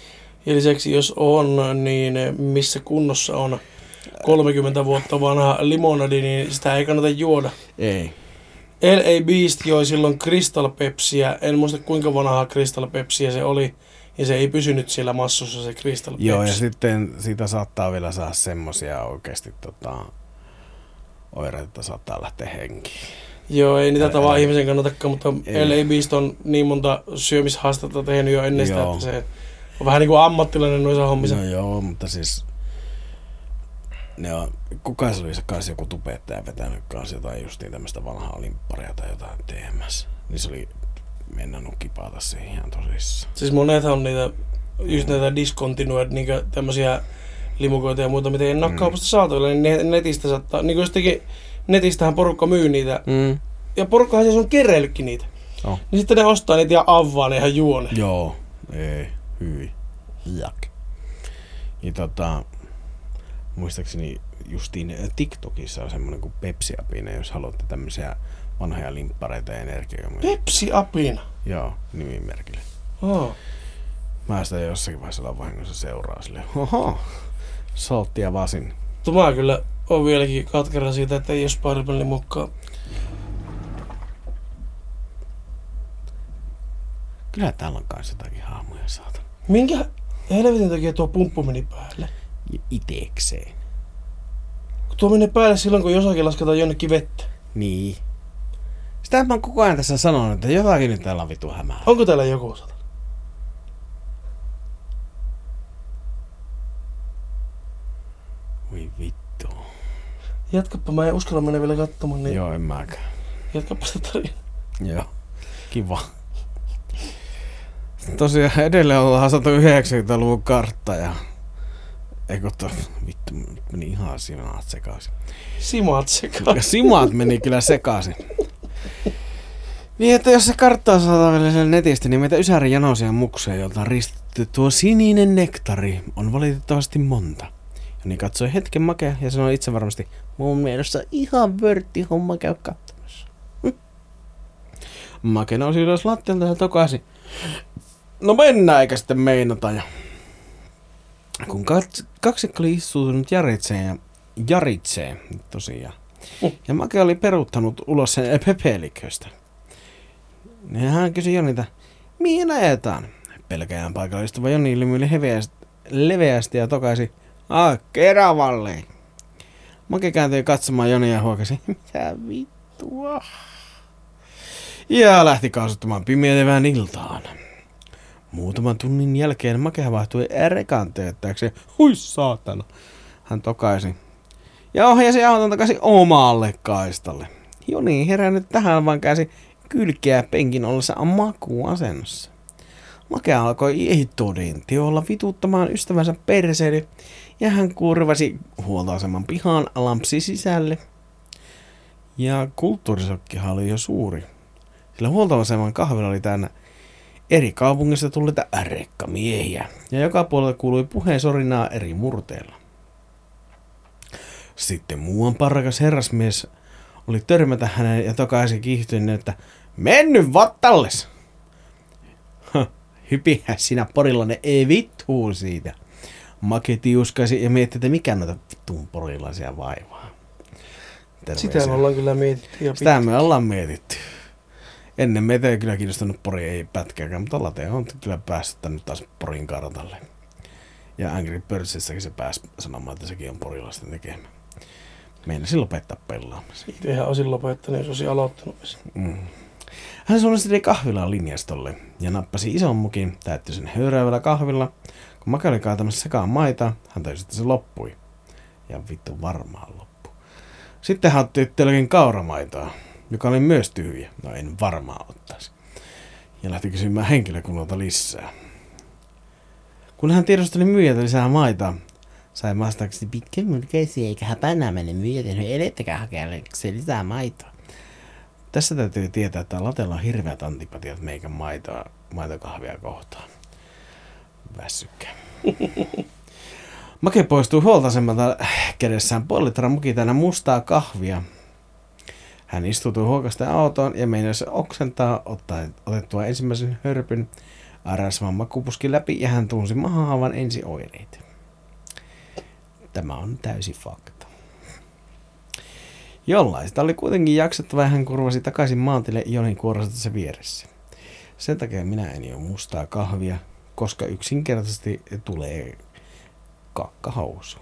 Speaker 2: Ja lisäksi jos on, niin missä kunnossa on 30 vuotta vanha limonadi, niin sitä ei kannata juoda.
Speaker 1: Ei.
Speaker 2: L.A. Beast joi silloin Crystal Pepsiä. En muista kuinka vanhaa Crystal Pepsiä se oli. Ja se ei pysynyt siellä massussa se Crystal Pepsi.
Speaker 1: Joo, ja sitten siitä saattaa vielä saada semmosia oikeasti tota, oireita, että saattaa lähteä henkiin.
Speaker 2: Joo, ei niitä
Speaker 1: Älä-
Speaker 2: tavaa
Speaker 1: älä-
Speaker 2: ihmisen kannatakaan, mutta
Speaker 1: Ei.
Speaker 2: L.A. Beast on niin monta syömishaastetta tehnyt jo ennen sitä, että se on vähän niin kuin ammattilainen noissa hommissa.
Speaker 1: No joo, mutta siis ne on, kuka se oli se kanssa joku tubettaja vetänyt kanssa jotain justiin tämmöistä vanhaa limpparia tai jotain TMS. Niin se oli mennä nukkipata siihen ihan tosissaan.
Speaker 2: Siis monet on niitä, just näitä discontinued, niin tämmöisiä limukoita ja muuta, mitä ei ole
Speaker 1: Mm.
Speaker 2: kaupasta saatavilla, niin ne- netistä saattaa, niin kuin jostakin, netistähän porukka myy niitä,
Speaker 1: Mm.
Speaker 2: ja porukkahan siis on keräillytkin niitä.
Speaker 1: Oh.
Speaker 2: Niin sitten ne ostaa niitä ja avaa ne ihan juone.
Speaker 1: Joo, ei, hyvin. Jak. Ja tota, muistaakseni justiin TikTokissa on semmoinen kuin Pepsi-apine, jos haluatte tämmöisiä vanhoja limppareita ja energiajuomia.
Speaker 2: Pepsi apina.
Speaker 1: Joo, nimimerkille.
Speaker 2: Oh.
Speaker 1: Mä sitä jossakin vaiheessa ollaan vahingossa seuraa sille. Oho, saltti ja vasin.
Speaker 2: Mä kyllä on vieläkin katkera siitä, että ei ole Spider-Manin mukaan.
Speaker 1: Kyllä täällä on kanssa jotakin haamuja saatana.
Speaker 2: Minkä helvetin takia tuo pumppu meni päälle?
Speaker 1: Itekseen.
Speaker 2: Tuo menee päälle silloin, kun jossakin lasketaan jonnekin vettä.
Speaker 1: Niin. Sitä mä oon koko ajan tässä sanonut, että jotakin nyt täällä on vitu hämää.
Speaker 2: Onko täällä joku sata?
Speaker 1: Voi vittu.
Speaker 2: Jatkappa, mä en uskalla mennä vielä katsomaan, niin
Speaker 1: Joo, en mäkään.
Speaker 2: jatkappa sitä tarinaa.
Speaker 1: Joo. Kiva. Tosiaan edelleen ollaan 190-luvun kartta ja... Eikö to... Vittu, meni ihan simaat sekaisin.
Speaker 2: Simaat sekaan.
Speaker 1: Ja simaat meni kyllä sekaisin. Niin, että jos se kartta on saatavilla siellä netistä, niin meitä Ysäri janoisia mukseja, jolta on ristetty tuo sininen nektari, on valitettavasti monta. Joni katsoi hetken makea ja sanoi itse varmasti, mun mielestä ihan vörtti homma käy katsomassa. Make nousi ylös lattialta ja tokasi. No mennään eikä sitten meinata. Ja... Kun kaksikko oli istuutunut jaritseen ja jaritseen tosiaan. Ja Make oli peruuttanut ulos sen pepeliköstä. Ja hän kysyi Jonilta, mihin ajetaan? Pelkään paikalla istuva Joni ilmyili leveästi ja tokaisi, ah, Keravalle. Make kääntyi katsomaan Jonia ja huokasi, mitä vittua. Ja lähti kaasuttamaan pimeilevään iltaan. Muutaman tunnin jälkeen Make havahtui rekan teettäjäksi. Hui saatana. Hän tokaisi. Ja ohjasi auton takaisin omalle kaistalle. Joni herännyt tähän vaan käsi kylkeä penkin ollessa makuasennossa. Make alkoi ei toden teolla vituttamaan ystävänsä perseelle ja hän kurvasi huoltoaseman pihaan lampsi sisälle. Ja kulttuurisokkihan oli jo suuri, sillä huoltoaseman kahvilla oli täynnä eri kaupungista tulleita rekkamiehiä ja joka puolelta kuului puheen sorinaa eri murteilla. Sitten muuan parrakas herrasmies oli törmätä hänen ja tokaisi kiihtyneen, että mennyt vattalles! Huh, Hypihän sinä porillainen, ei vittuu siitä. Make tiuskaisi ja mietti, että mikä noita vittuun porilaisia vaivaa. Terveisiä.
Speaker 2: Sitä me ollaan kyllä mietitty jo
Speaker 1: Sitä me ollaan mietitty. Ennen meitä ei kyllä kiinnostanut Pori ei pätkääkään, mutta Late on kyllä päässyt taas Porin kartalle. Ja Angry Birdsissäkin se pääsi sanomaan, että sekin on porilaisten tekemä. Meinasi lopettaa pelaamisen.
Speaker 2: Itsehän olisin lopettanut, jos olisin aloittanut.
Speaker 1: Mm. Hän suunnisteli kahvilaan linjastolle ja nappasi ison mukin, täytti sen höyräävällä kahvilla. Kun Make oli kaatamassa sekaan maita, hän tajusi, että se loppui. Ja vittu varmaan loppu. Sitten hän otti itsellekin kauramaitoa, joka oli myös tyhjä. No en varmaan ottaisi. Ja lähti kysymään henkilökunnalta lisää. Kun hän tiedosteli myyjältä lisää maita, Sai vastaaksi pitkä mun käsi eikä häpänä mene myöten, elettekää hakea se lisää maitoa. Tässä täytyy tietää, että Latella on hirveät antipatiat meikän maitoa, maitokahvia kohtaan. Väsykkä. Make poistuu huoltaisemmalta kädessään puoli litraa muki tänä mustaa kahvia. Hän istuutui huokasta autoon ja meinasi oksentaa ottaen otettua ensimmäisen hörpyn rasvan makupuskin läpi ja hän tunsi mahaavan ensi oireita. Tämä on täysi fakta. Jollain sitä oli kuitenkin jaksettava ja hän kurvasi takaisin maantille Jonin kuorosatessa vieressä. Sen takia minä en juo mustaa kahvia, koska yksinkertaisesti tulee kakkahousu.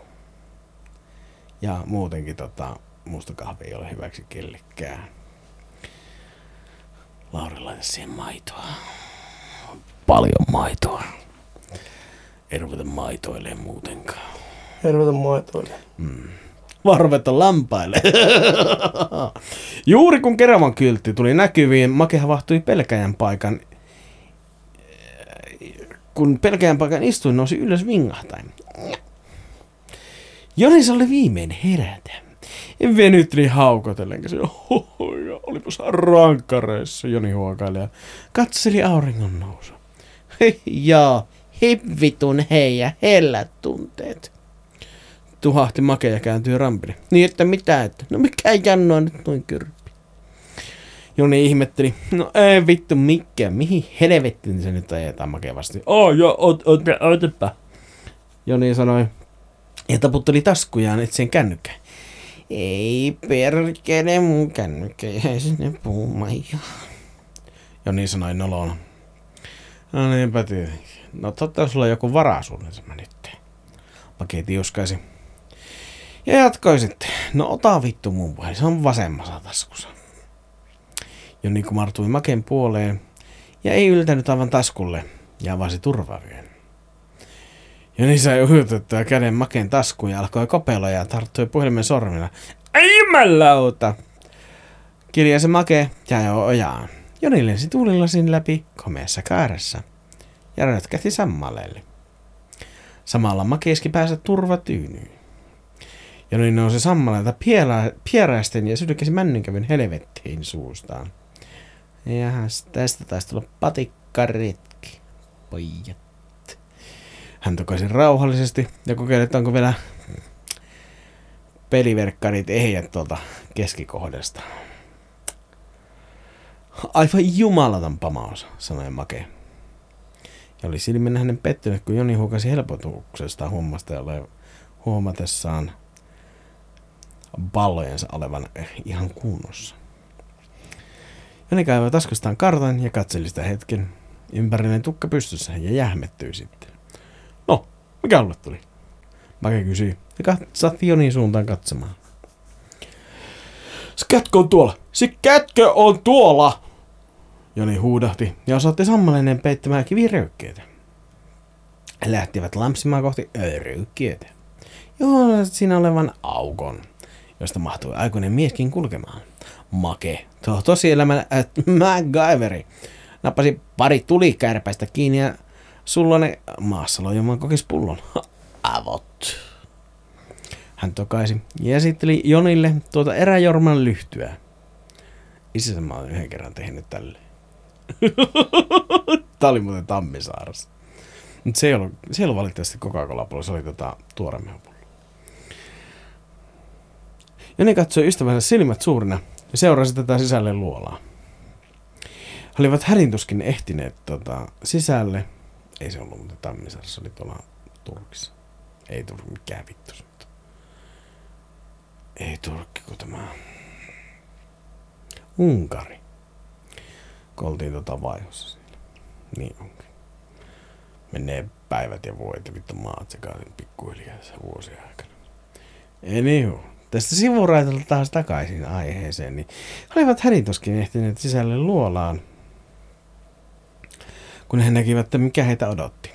Speaker 1: Ja muutenkin tota, musta kahvi ei ole hyväksi kellekään. Lauri, laita siihen maitoa. Paljon maitoa. Ei ruveta maitoilemaan muutenkaan.
Speaker 2: Ei ruveta maitoille.
Speaker 1: Vaan ruveta lampaille. Juuri kun Keravan kyltti tuli näkyviin, Make havahtui pelkäjän paikan. Kun pelkäjän paikan istuin, nousi ylös vingahtain. Jonis oli viimein herätä. Venytteli haukotellen, kun se "Hoho, ja olipas rankkareissa, Joni huokaili ja katseli auringon nousua. Jaa, hip vitun hei ja hellät tunteet. Tuhahti Make ja kääntyi rampille. Niin että mitä, että no mikä jannoa nyt noin kyrppi. Joni ihmetteli, no ei vittu mikään, mihin helvettiin se nyt ajetaan Make vasti. Oh joo, ot, ot, otapa. Joni sanoi, ja taputteli taskujaan etsien kännykkään. Ei perkele mun kännykkä jäi sinne puumaan jo. Joni sanoi nolona. No niinpä tietenkin. No totta sulla on joku varasuunnitelma nyt. Make tiuskaisi. Ja jatkoi sitten. No ota vittu mun puhelin, se on vasemmassa taskussa. Joni kumartui Maken puoleen ja ei yltänyt aivan taskulle ja avasi turvavyön. Joni sai uhutettua käden Maken taskuun ja alkoi kopella ja tarttui puhelimen sormilla. Ei jumalauta! Kiljasi Make ja jo ojaan. Joni lensi tuulilasin läpi komeassa kaaressa ja rötkähti sammaleelle. Samalla makeiski päänsä turvatyynyyn. Joni nousi sammaleelta pierä, pieräisten ja sylkäsi männynkävyn helvettiin suustaan. Jahas, tästä taisi tulla patikkaretki, pojat. Hän tokaisi rauhallisesti ja kokeili, että onko vielä peliverkkarit ehjät tuolta keskikohdasta. Aivan jumalaton pamaus, sanoi Make. Ja oli silmin hänen pettynyt, kun Joni huokasi helpotuksesta huomasta ole huomatessaan pallojensa olevan ihan kunnossa. Joni kaivoi taskustaan kartan ja katseli sitä hetken. Ympärillinen tukka pystyssä ja jähmettyi sitten. No, mikä sulle tuli? Make kysyi ja katsatti Jonin suuntaan katsomaan. Se kätkö on tuolla! Se kätkö on tuolla! Joni huudahti ja osoitti sammalinen peittämään kiviröykkeitä. He lähtivät lampsimaan kohti röykkiöitä. Joo, siinä olevan aukon, josta mahtui aikuinen mieskin kulkemaan. Make, tuo tosielämän äh, MacGyveri, nappasi pari tulikärpäistä kiinni ja sullonen maassa lojumaan kokis pullon. Avot. Hän tokaisi ja esitteli Jonille tuota eräjorman lyhtyä. Isänsä mä oon yhden kerran tehnyt tälle. Tää oli muuten Tammisaarassa. Mutta se ei ollut, se ei ollut valitettavasti Coca-Cola se oli tota tuoremehupullo. Joni katsoi ystävänsä silmät suurina ja seurasi tätä sisälle luolaa. He olivat härintuskin ehtineet tota, sisälle. Ei se ollut muuten Tammisaarassa, se oli tuolla Turkissa. Ei Turkki, mikään vittu. Ei Turkki, kun tämä... Unkari. Kun oltiin tota vaihossa siinä. Niin onkin. Menee päivät ja vuodet ja vittu maat sekaisin pikkuhiljaa se vuosien aikana. Anywho, tästä sivuraitolta taas takaisin aiheeseen, niin olivat härituskin ehtineet sisälle luolaan, kun he näkivät, että mikä heitä odotti.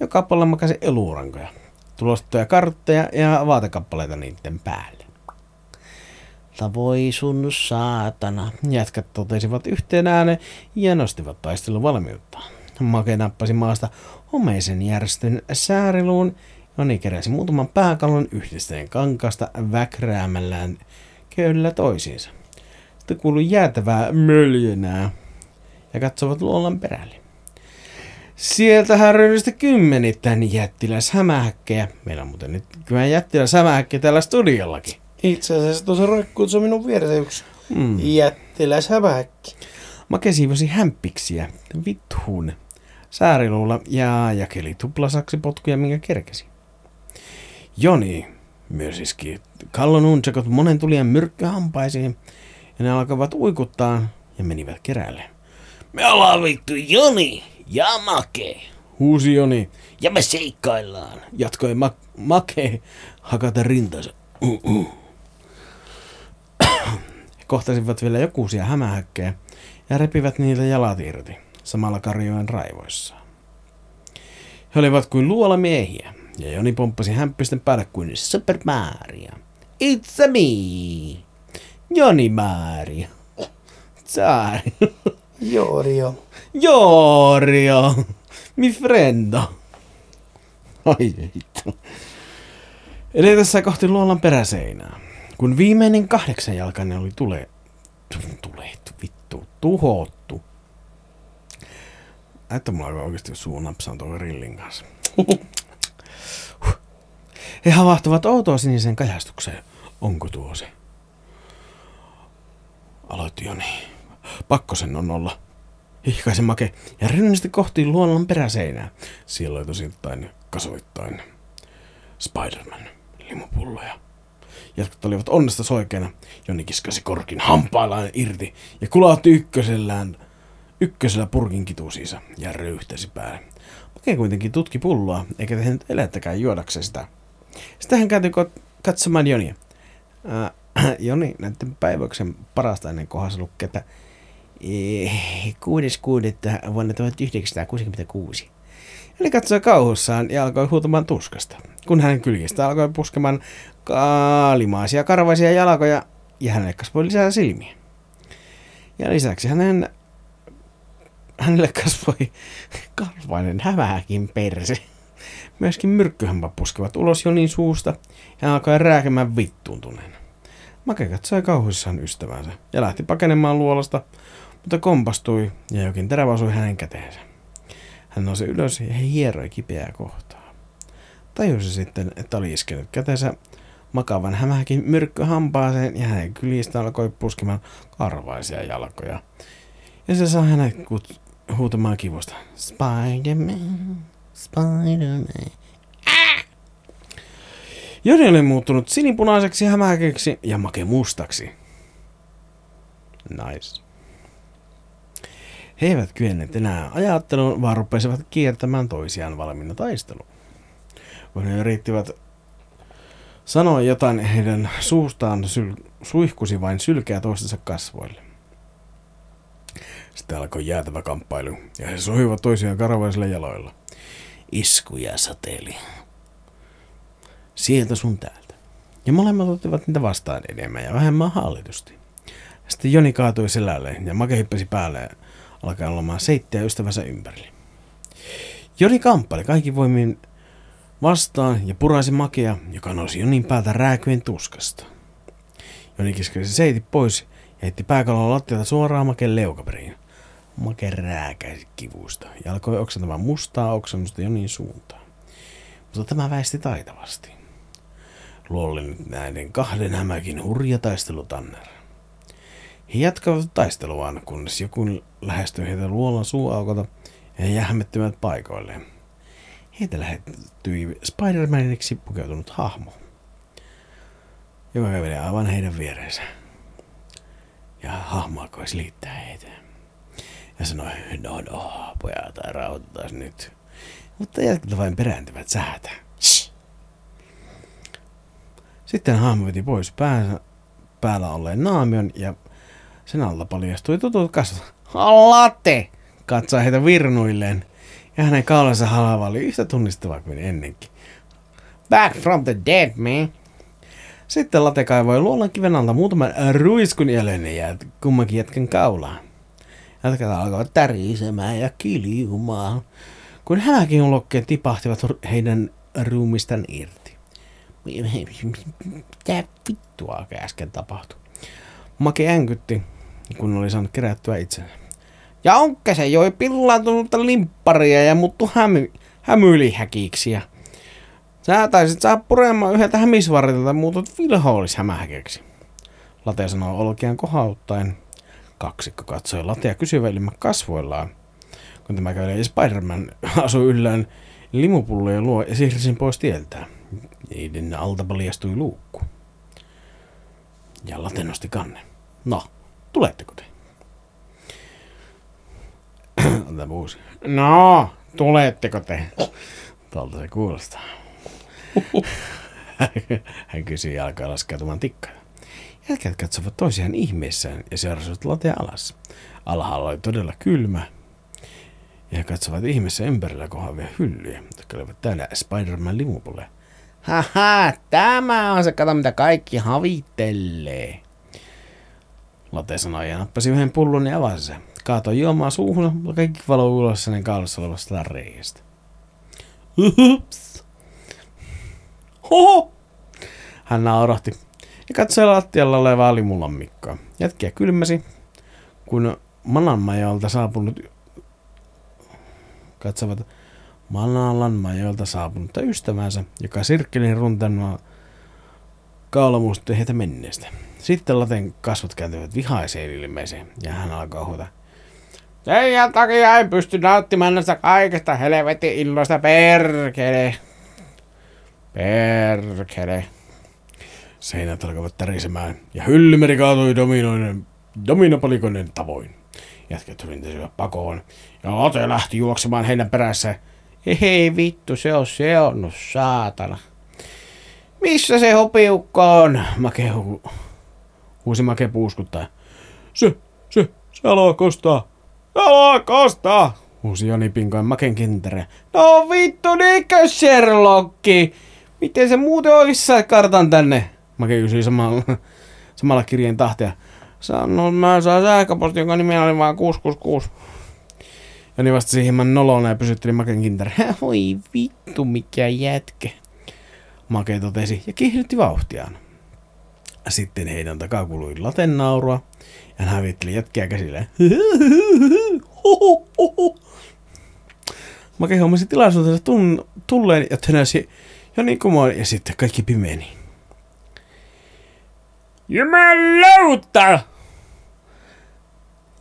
Speaker 1: Joka puolella makasi eluurankoja, tulostettuja kartteja ja vaatekappaleita niiden päälle. Voi sun saatana, jätkät totesivat yhteen ääneen ja nostivat taistelun valmiutta. Make nappasi maasta homeisen järjestön sääriluun Joni keräsi muutaman pääkallon yhdisteen kankaasta väkräämällään köydellä toisiinsa. Sitten kuului jäätävää möljönää ja katsovat luolan perälle. Sieltähän ryhdystä kymmenittäin jättiläshämähäkkejä. Meillä on muuten nyt kyllä jättiläshämähäkki täällä studiollakin.
Speaker 2: Itse asiassa tuossa roikkuu se on minun vieressä yksi
Speaker 1: Mm.
Speaker 2: jättiläishämähäkki.
Speaker 1: Make siivosi hämpiksiä, vithuun, sääriluulla ja jakeli tuplasaksi potkuja, minkä kerkesi. Joni myös iski kallon untsakot monen tulijan myrkkyhampaisiin ja ne alkavat uikuttaa ja menivät keräälle.
Speaker 3: Me ollaan vittu Joni ja Make.
Speaker 1: Huusi Joni,
Speaker 3: Ja me seikkaillaan.
Speaker 1: jatkoi ma- Make hakata rintansa. Uh-uh. Kohtasivat vielä jokuisia hämähäkkejä ja repivät niiltä jalat irti, samalla karjojen raivoissaan. He olivat kuin luolamiehiä, ja Joni pomppasi hämppisten päälle kuin Super Mario. It's a me! Joni Mario. Tsari.
Speaker 2: Joo, Rio.
Speaker 1: Jorio, mi friendo. Ai vittu. Edetessä kohti luolan peräseinää. Kun viimeinen kahdeksan jalkainen oli tule... Tulettu, vittu, tuhottu. Että mulla alkoi oikeasti suu napsaan tuon grillin kanssa. He havahtuvat outoa sinisen kajastukseen. Onko tuo se? Aloitti Joni. Pakko sen on olla. Hihkaisen make ja rynnästi kohti luonnon peräseinää. Siellä tosittain kasvoittain Spider-Man limupulloja. Jätkät olivat onnesta soikeena. Joni kiskasi korkin hampaillaan irti ja kulautti ykkösellään ykkösellä purkin kitusiinsa ja röyhtäsi päälle. Make kuitenkin tutki pulloa, eikä tehnyt elättäkään juodakseen sitä. Sitten hän kääntyi ko- katsomaan Jonia. Äh, Joni näiden päiväyksen parasta ennen kohdassa lukee, että 6.6. vuonna 1966. Eli katsoi kauhussaan ja alkoi huutamaan tuskasta, kun hänen kyljistä alkoi puskemaan kaalimaisia karvaisia jalkoja ja hänelle kasvoi lisää silmiä. Ja lisäksi hänen, hänelle kasvoi karvainen hämähäkin perse. Myöskin myrkkyhämpä puskevat ulos Jonin suusta ja alkoi rääkemään vittuuntuneena. Make katsoi kauhuissaan ystävänsä ja lähti pakenemaan luolasta, mutta kompastui ja jokin terävä osui hänen käteensä. Hän nousi ylös ja hieroi kipeää kohtaa. Tajusi sitten, että oli iskenyt kätensä makavan hämähäkin myrkkyhampaaseen ja hänen kyljistä alkoi puskemaan karvaisia jalkoja. Ja se saa hänet kut- huutamaan kivusta. Spider-Man, Spider-Man. Joni oli muuttunut sinipunaiseksi hämähäkiksi ja make mustaksi. Nice. He eivät kyenneet enää ajatteluun, vaan rupesivat kiertämään toisiaan valmiina taisteluun. Kun he yrittivät sanoa jotain, heidän suustaan syl- suihkusi vain sylkeä toistensa kasvoille. Sitten alkoi jäätävä kamppailu, ja he sohivat toisiaan karvaisilla jaloilla.
Speaker 3: Iskuja sateli.
Speaker 1: Sieltä sun täältä. Ja molemmat ottivat niitä vastaan enemmän ja vähemmän hallitusti. Sitten Joni kaatui selälle ja Make hyppäsi päälle alkaa olemaan seittiä ystävänsä ympärille. Joni kamppali kaikki voimin vastaan ja puraisi Makea, joka nousi Jonin päältä rääkyen tuskasta. Joni kiskasi seitit pois ja heitti pääkallon lattialta suoraan Maken leukaperiin. Make rääkäisi kivusta ja alkoi oksentamaan mustaa oksennusta Jonin suuntaan. Mutta tämä väisti taitavasti. Luolle nyt näiden kahden hämäkin hurja taistelutanner. He jatkavat taisteluaan, kunnes joku lähestyy heitä luolan suuaukolta ja he jähmettyvät paikoilleen. Heitä lähettyi Spider-Maniksi pukeutunut hahmo, joka kävelee aivan heidän viereensä. Ja hahmo alkoi silittää heitä. Ja sanoi, no no, pojat, rauhoitetaan nyt. Mutta jätkät vain perääntyvät sähätä. Shh. Sitten hahmo veti pois päänsä, päällä olleen naamion ja sen alla paljastui tutut kasvot. Latte! Katsoi heitä virnuilleen. Ja hänen kaulansa halava oli yhtä tunnistava kuin ennenkin. Back from the dead, man. Sitten Late kaivoi luolan kiven alta muutaman ruiskun jäljen ja kummankin jätkän kaulaan. Jätkät alkoivat tärisemään ja kiljumaan. Kun hämäkin ulokkeet tipahtivat heidän ruumistan irti. Mitä vittua äsken tapahtui? Make änkytti, kun oli saanut kerättyä itsensä. Ja onkä se joi pillaantunutta limpparia ja muuttu hämy, hämylihäkiksi. Sä taisit saa puremaan yhdeltä hämisvartilta ja muutut vilhoollis hämähäkeksi. Late sanoi olkean kohauttaen. Kaksikko katsoi latea kysyväilimmät kasvoillaan. Kun tämä käy Spider-Man asui yllään limupullojen luo ja siirsin pois tieltään. Niiden alta paljastui luukku. Ja late nosti kannen. No, tuletteko te? Ota uusi. No, tuletteko te? Tuolta se kuulostaa. Hän kysyi ja alkaa laskeutumaan tikkaan. Jätkät katsovat toisiaan ihmeissään ja seurasivat latea alas. Alhaalla oli todella kylmä. Ja katsovat ihmeessä ympärillä kohavia hyllyjä, jotka olivat täällä Spider-Man limupulle. Haha, tämä on se, kato mitä kaikki havittelee. Late sanoi ja nappasi yhden pullon ja avasi sen. Kaatoi juomaa suuhun ja kaikki valoi ulos hänen kaulassa olevasta reiästä. Uhups. Hoho! Hän naurahti ja katsoi lattialla olevaa limulammikkoa. Jätkiä kylmäsi, kun Mananmajolta saapunut katsovat Manalan majolta saapunutta ystävänsä, joka sirkkeli runtelmaa kaulamuusta heitä menneestä. Sitten Laten kasvot kääntyivät vihaiseen ilmeeseen ja hän alkoi huuta. Teidän takia en pysty nauttimaan näistä kaikesta helvetin illoista perkele. Perkele. Seinät alkavat tärisemään ja hyllymeri kaatui dominoinen, dominopalikoinen tavoin. Jätkät rintäsivät pakoon ja Ote lähti juoksemaan heidän perässä. Hei vittu, se on seonnut, saatana. Missä se hopiukko on? Make hu- huusi Make puuskuttaa. Se, se, se haluaa kostaa. Haluaa kostaa, huusi Joni pinkoen Maken kintere. No vittu, niinkö Sherlocki? Miten se muuten saa kartan tänne? Make kysyi samalla, samalla kirjeen tahtia. Sano, mä saan sähköposti, jonka nimi oli vaan 666. Joni vastasi hieman nolona ja pysytteli Maken kintere. Voi vittu, mikä jätkä. Make totesi ja kiihdytti vauhtiaan. Sitten heidän takaa kului laten naurua ja hän hävitteli jätkiä käsilleen. Make huomasi tilaisuutensa tulleen ja tönäsi jo niin kumoon ja sitten kaikki pimeni. Jumalauta!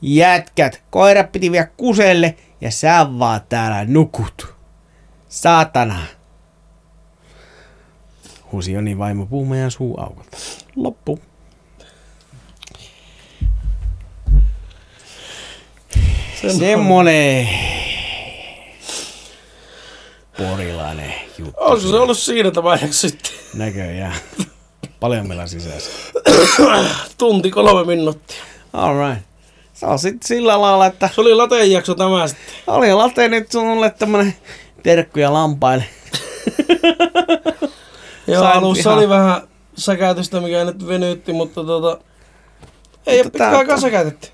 Speaker 1: Jätkät, koira piti vielä kuselle ja sä vaan täällä nukut. Saatana! Huusi Joni vaimo puumejan suu aukolta. Loppu. Semmonen porilainen juttu.
Speaker 2: Onko se ollut siinä vaiheessa sitten?
Speaker 1: Näköjään. Paljon meillä on sisässä.
Speaker 2: Tunti kolme minuuttia.
Speaker 1: Alright. Se on sitten sillä lailla, että
Speaker 2: Se oli lateen jakso tämä sitten.
Speaker 1: oli late nyt sulle tämmönen terkkuja lampaille.
Speaker 2: Joo,
Speaker 1: Sain
Speaker 2: alussa
Speaker 1: ihan-
Speaker 2: oli vähän säkäytystä, mikä nyt venytti, mutta tota... Ei
Speaker 1: Mutta
Speaker 2: ole pitkään
Speaker 1: tää-
Speaker 2: aikaa säkäytetty.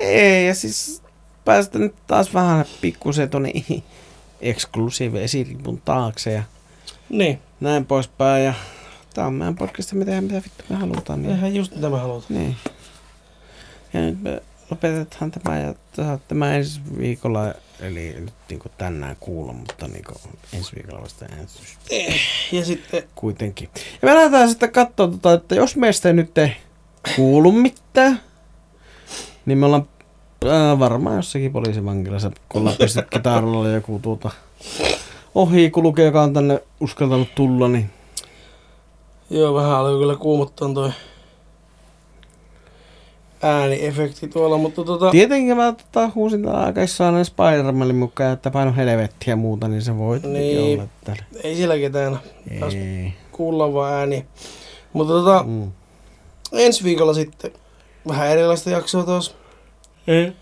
Speaker 1: Ei, ja siis päästä nyt taas vähän pikkusen tonne eksklusiivi esiripun taakse ja
Speaker 2: Niin,
Speaker 1: näin poispäin. Ja tää on meidän podcast, me tehdään mitä vittu me halutaan. Niin.
Speaker 2: eihän just mitä mä haluan.
Speaker 1: niin. Ja nyt me lopetetaan tämä ja tämä- tämä ensi viikolla, eli nyt niin tänään kuulla, mutta niin ensi viikolla vasta äänestys
Speaker 2: Ja sitten,
Speaker 1: kuitenkin. Ja me lähdetään sitten katsoa, tota, että jos meistä ei nyt ei kuulu mitään, niin me ollaan äh, varmaan jossakin poliisivankilassa, kun ollaan pistetty kitaralla joku tuota ohi kulkee, joka on tänne uskaltanut tulla, niin
Speaker 2: joo, vähän alkoi kyllä kuumottaa toi ääniefekti tuolla, mutta tota...
Speaker 1: tietenkin mä tota, huusin täällä aikaissaan Spider-Manin mukaan, että paino helvettiä ja muuta, niin se voi tietenkin
Speaker 2: Niin.
Speaker 1: olla täällä.
Speaker 2: Ei sillä ketään
Speaker 1: Ei.
Speaker 2: kuulla vaan ääni. Mutta tota,
Speaker 1: Mm.
Speaker 2: ensi viikolla sitten vähän erilaista jaksoa taas.
Speaker 4: Ei.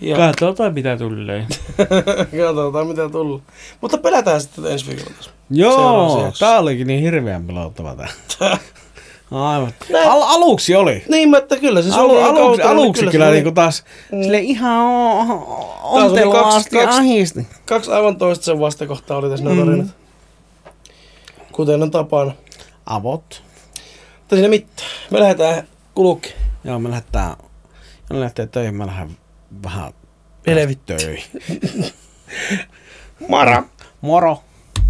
Speaker 2: Ja
Speaker 4: Katsotaan mitä tulee.
Speaker 2: katsotaan mitä tulee. Mutta pelätään sitten ensi viikolla taas.
Speaker 1: Joo, tää olikin niin hirveän pelottava tää. Aivan.
Speaker 2: Näin.
Speaker 1: Al- aluksi oli.
Speaker 2: Niin, mä, että kyllä se
Speaker 1: Alu, aluksi, aluksi kyllä,
Speaker 2: oli
Speaker 1: niinku taas
Speaker 2: Mm.
Speaker 1: sille ihan
Speaker 2: oli
Speaker 1: ontelaasti
Speaker 2: kaksi- kaksi-
Speaker 1: ahisti.
Speaker 2: Kaksi aivan toista sen vastakohtaa oli tässä
Speaker 1: Mm.
Speaker 2: tarinat. Kuten on tapana.
Speaker 1: Avot.
Speaker 2: Mutta siinä mitään. Me lähdetään kulukki.
Speaker 1: Joo, me lähdetään, me lähtee töihin, mä lähden vähän töihin.
Speaker 2: Mara!
Speaker 1: Moro.